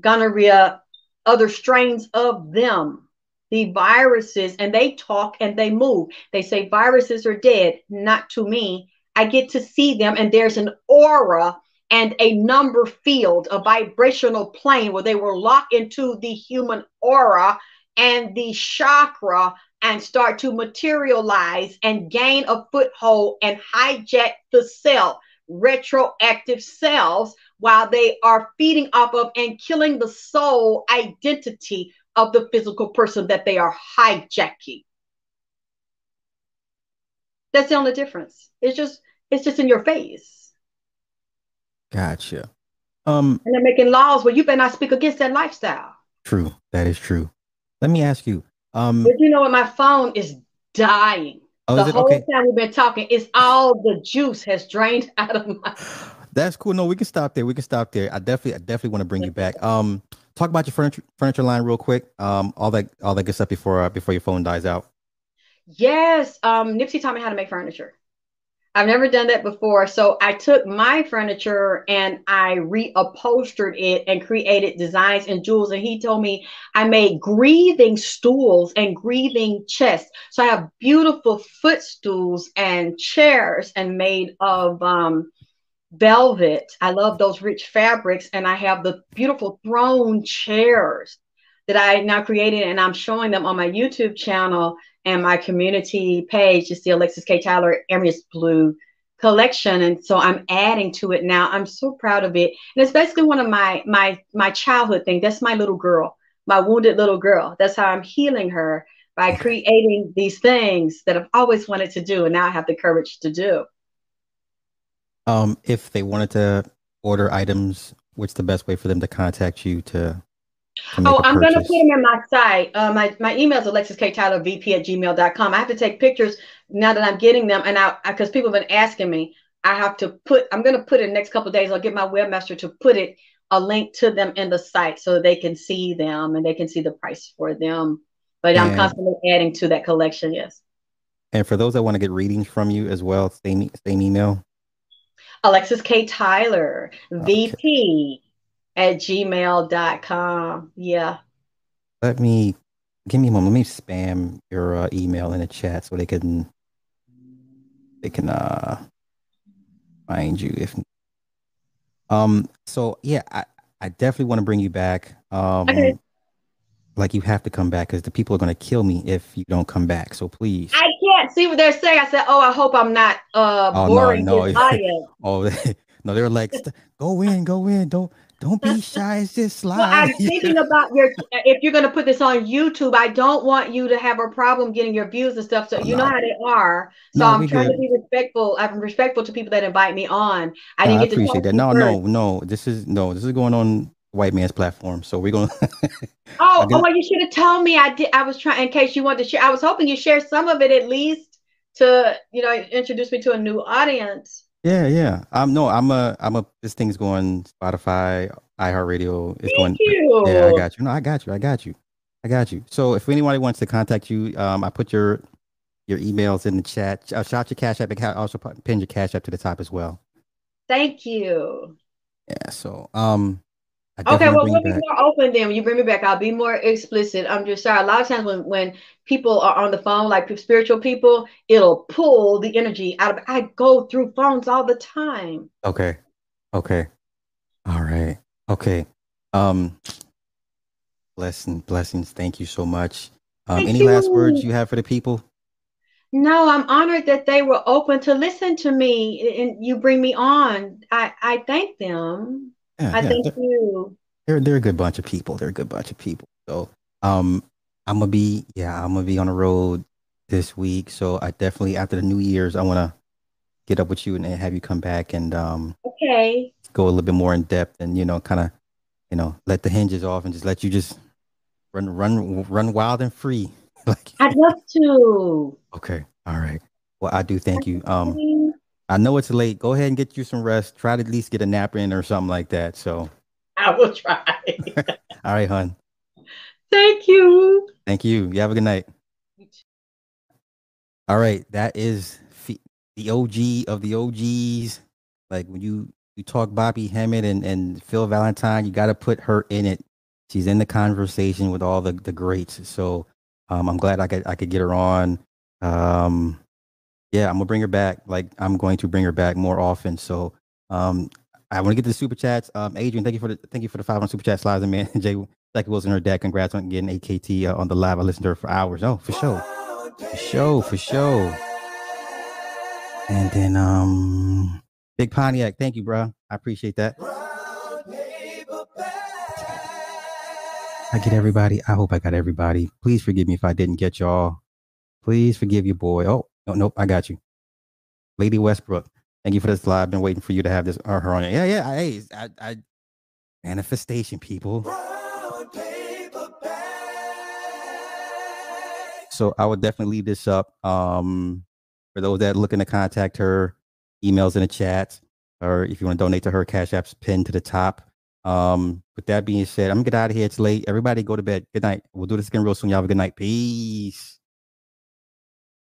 gonorrhea, other strains of them, the viruses, and they talk and they move. They say viruses are dead, not to me. I get to see them, and there's an aura and a number field, a vibrational plane where they were locked into the human aura and the chakra and start to materialize and gain a foothold and hijack the cell, retroactive cells, while they are feeding off of and killing the soul identity of the physical person that they are hijacking. That's the only difference. It's just it's just in your face. Gotcha. Um and they're making laws where you better not speak against that lifestyle. True. That is true. Let me ask you. Um but you know what? My phone is dying. Oh, the whole okay? time we've been talking, it's all the juice has drained out of my That's cool. No, we can stop there. We can stop there. I definitely I definitely want to bring you back. Um talk about your furniture furniture line real quick. Um, all that all that good stuff before uh, before your phone dies out. Yes, um, Nipsey taught me how to make furniture. I've never done that before, so I took my furniture and I reupholstered it and created designs and jewels. And he told me I made grieving stools and grieving chests. So I have beautiful footstools and chairs and made of um, velvet. I love those rich fabrics. And I have the beautiful throne chairs that I now created, and I'm showing them on my YouTube channel and my community page. It's the Alexis K. Tyler Emerald Blue collection and so i'm adding to it now i'm so proud of it and it's basically one of my my my childhood thing that's my little girl my wounded little girl that's how i'm healing her by creating these things that i've always wanted to do and now i have the courage to do um, if they wanted to order items, what's the best way for them to contact you to? Oh, I'm going to put them in my site. Uh, my, my email is Alexis K. Tyler VP at gmail.com. I have to take pictures now that I'm getting them. And I, because people have been asking me, I have to put, I'm going to put it next couple days. I'll get my webmaster to put it, a link to them in the site so they can see them and they can see the price for them. But and, I'm constantly adding to that collection. Yes. And for those that want to get readings from you as well, same, same email. Alexis K. Tyler, okay. VP at gmail.com. Yeah. Let me give me a moment. Let me spam your uh, email in the chat so they can they can uh find you if um so yeah I, I definitely want to bring you back. Um okay. like you have to come back because the people are gonna kill me if you don't come back. So please. I can't see what they're saying. I said, "Oh, I hope I'm not uh oh, boring no, no. oh, no, they're like, "Go in, go in, don't." Don't be shy. It's just slide. Well, I'm thinking about your. If you're going to put this on YouTube, I don't want you to have a problem getting your views and stuff. So you no. know how they are. So no, I'm trying good. to be respectful. I'm respectful to people that invite me on. I didn't I get to appreciate that. No, no, no. This is no. This is going on white man's platform. So we're gonna. oh, oh, well, you should have told me. I did. I was trying in case you wanted to share. I was hoping you share some of it at least to you know introduce me to a new audience. Yeah, yeah. I'm no, I'm a, I'm a. This thing's going Spotify, iHeartRadio. It's Thank going. You. Yeah, I got you. No, I got you. I got you. I got you. So if anybody wants to contact you, um, I put your your emails in the chat. Uh, shout your cash app. I also pin your cash app to the top as well. Thank you. Yeah. So um, Okay, well, we'll be more open then. When you bring me back, I'll be more explicit. I'm just sorry. A lot of times when when people are on the phone, like spiritual people, it'll pull the energy out of. I go through phones all the time. Okay, okay, all right, okay. Um, blessing, blessings. Thank you so much. Um, any you. last words you have for the people? No, I'm honored that they were open to listen to me and you bring me on. I I thank them. Yeah, I yeah. thank they're, you. They're they're a good bunch of people. They're a good bunch of people. So um I'm gonna be yeah, I'm gonna be on the road this week. So I definitely after the New Year's I wanna get up with you and have you come back and um okay go a little bit more in depth and you know kind of you know let the hinges off and just let you just run run run wild and free like I'd love to. Okay. All right. Well, I do thank you. Um I know it's late. Go ahead and get you some rest. Try to at least get a nap in or something like that. So I will try. All right, hun. Thank you. Thank you. You have a good night. All right, that is the OG of the OGs. Like when you you talk Bobby Hemmitt and and Phil Valentine, you got to put her in it. She's in the conversation with all the the greats. So um, I'm glad I could I could get her on. Um, yeah, I'm gonna bring her back. Like I'm going to bring her back more often. So um, I want to get to the super chats. Um, Adrian, thank you for the thank you for the five on super chat slides, and man, Jay Becky Wilson, her dad. Congrats on getting AKT uh, on the live. I listened to her for hours. Oh, for sure, for sure, for sure. And then um, Big Pontiac, thank you, bro. I appreciate that. I get everybody. I hope I got everybody. Please forgive me if I didn't get y'all. Please forgive your boy. Oh, no, nope, I got you. Lady Westbrook, thank you for this live. Been waiting for you to have this or her on it. Yeah, yeah. Hey, I, I manifestation, people. So I would definitely leave this up. Um, for those that are looking to contact her, emails in the chat, or if you want to donate to her, Cash App's pinned to the top. Um, with that being said, I'm gonna get out of here. It's late. Everybody go to bed. Good night. We'll do this again real soon. Y'all have a good night. Peace.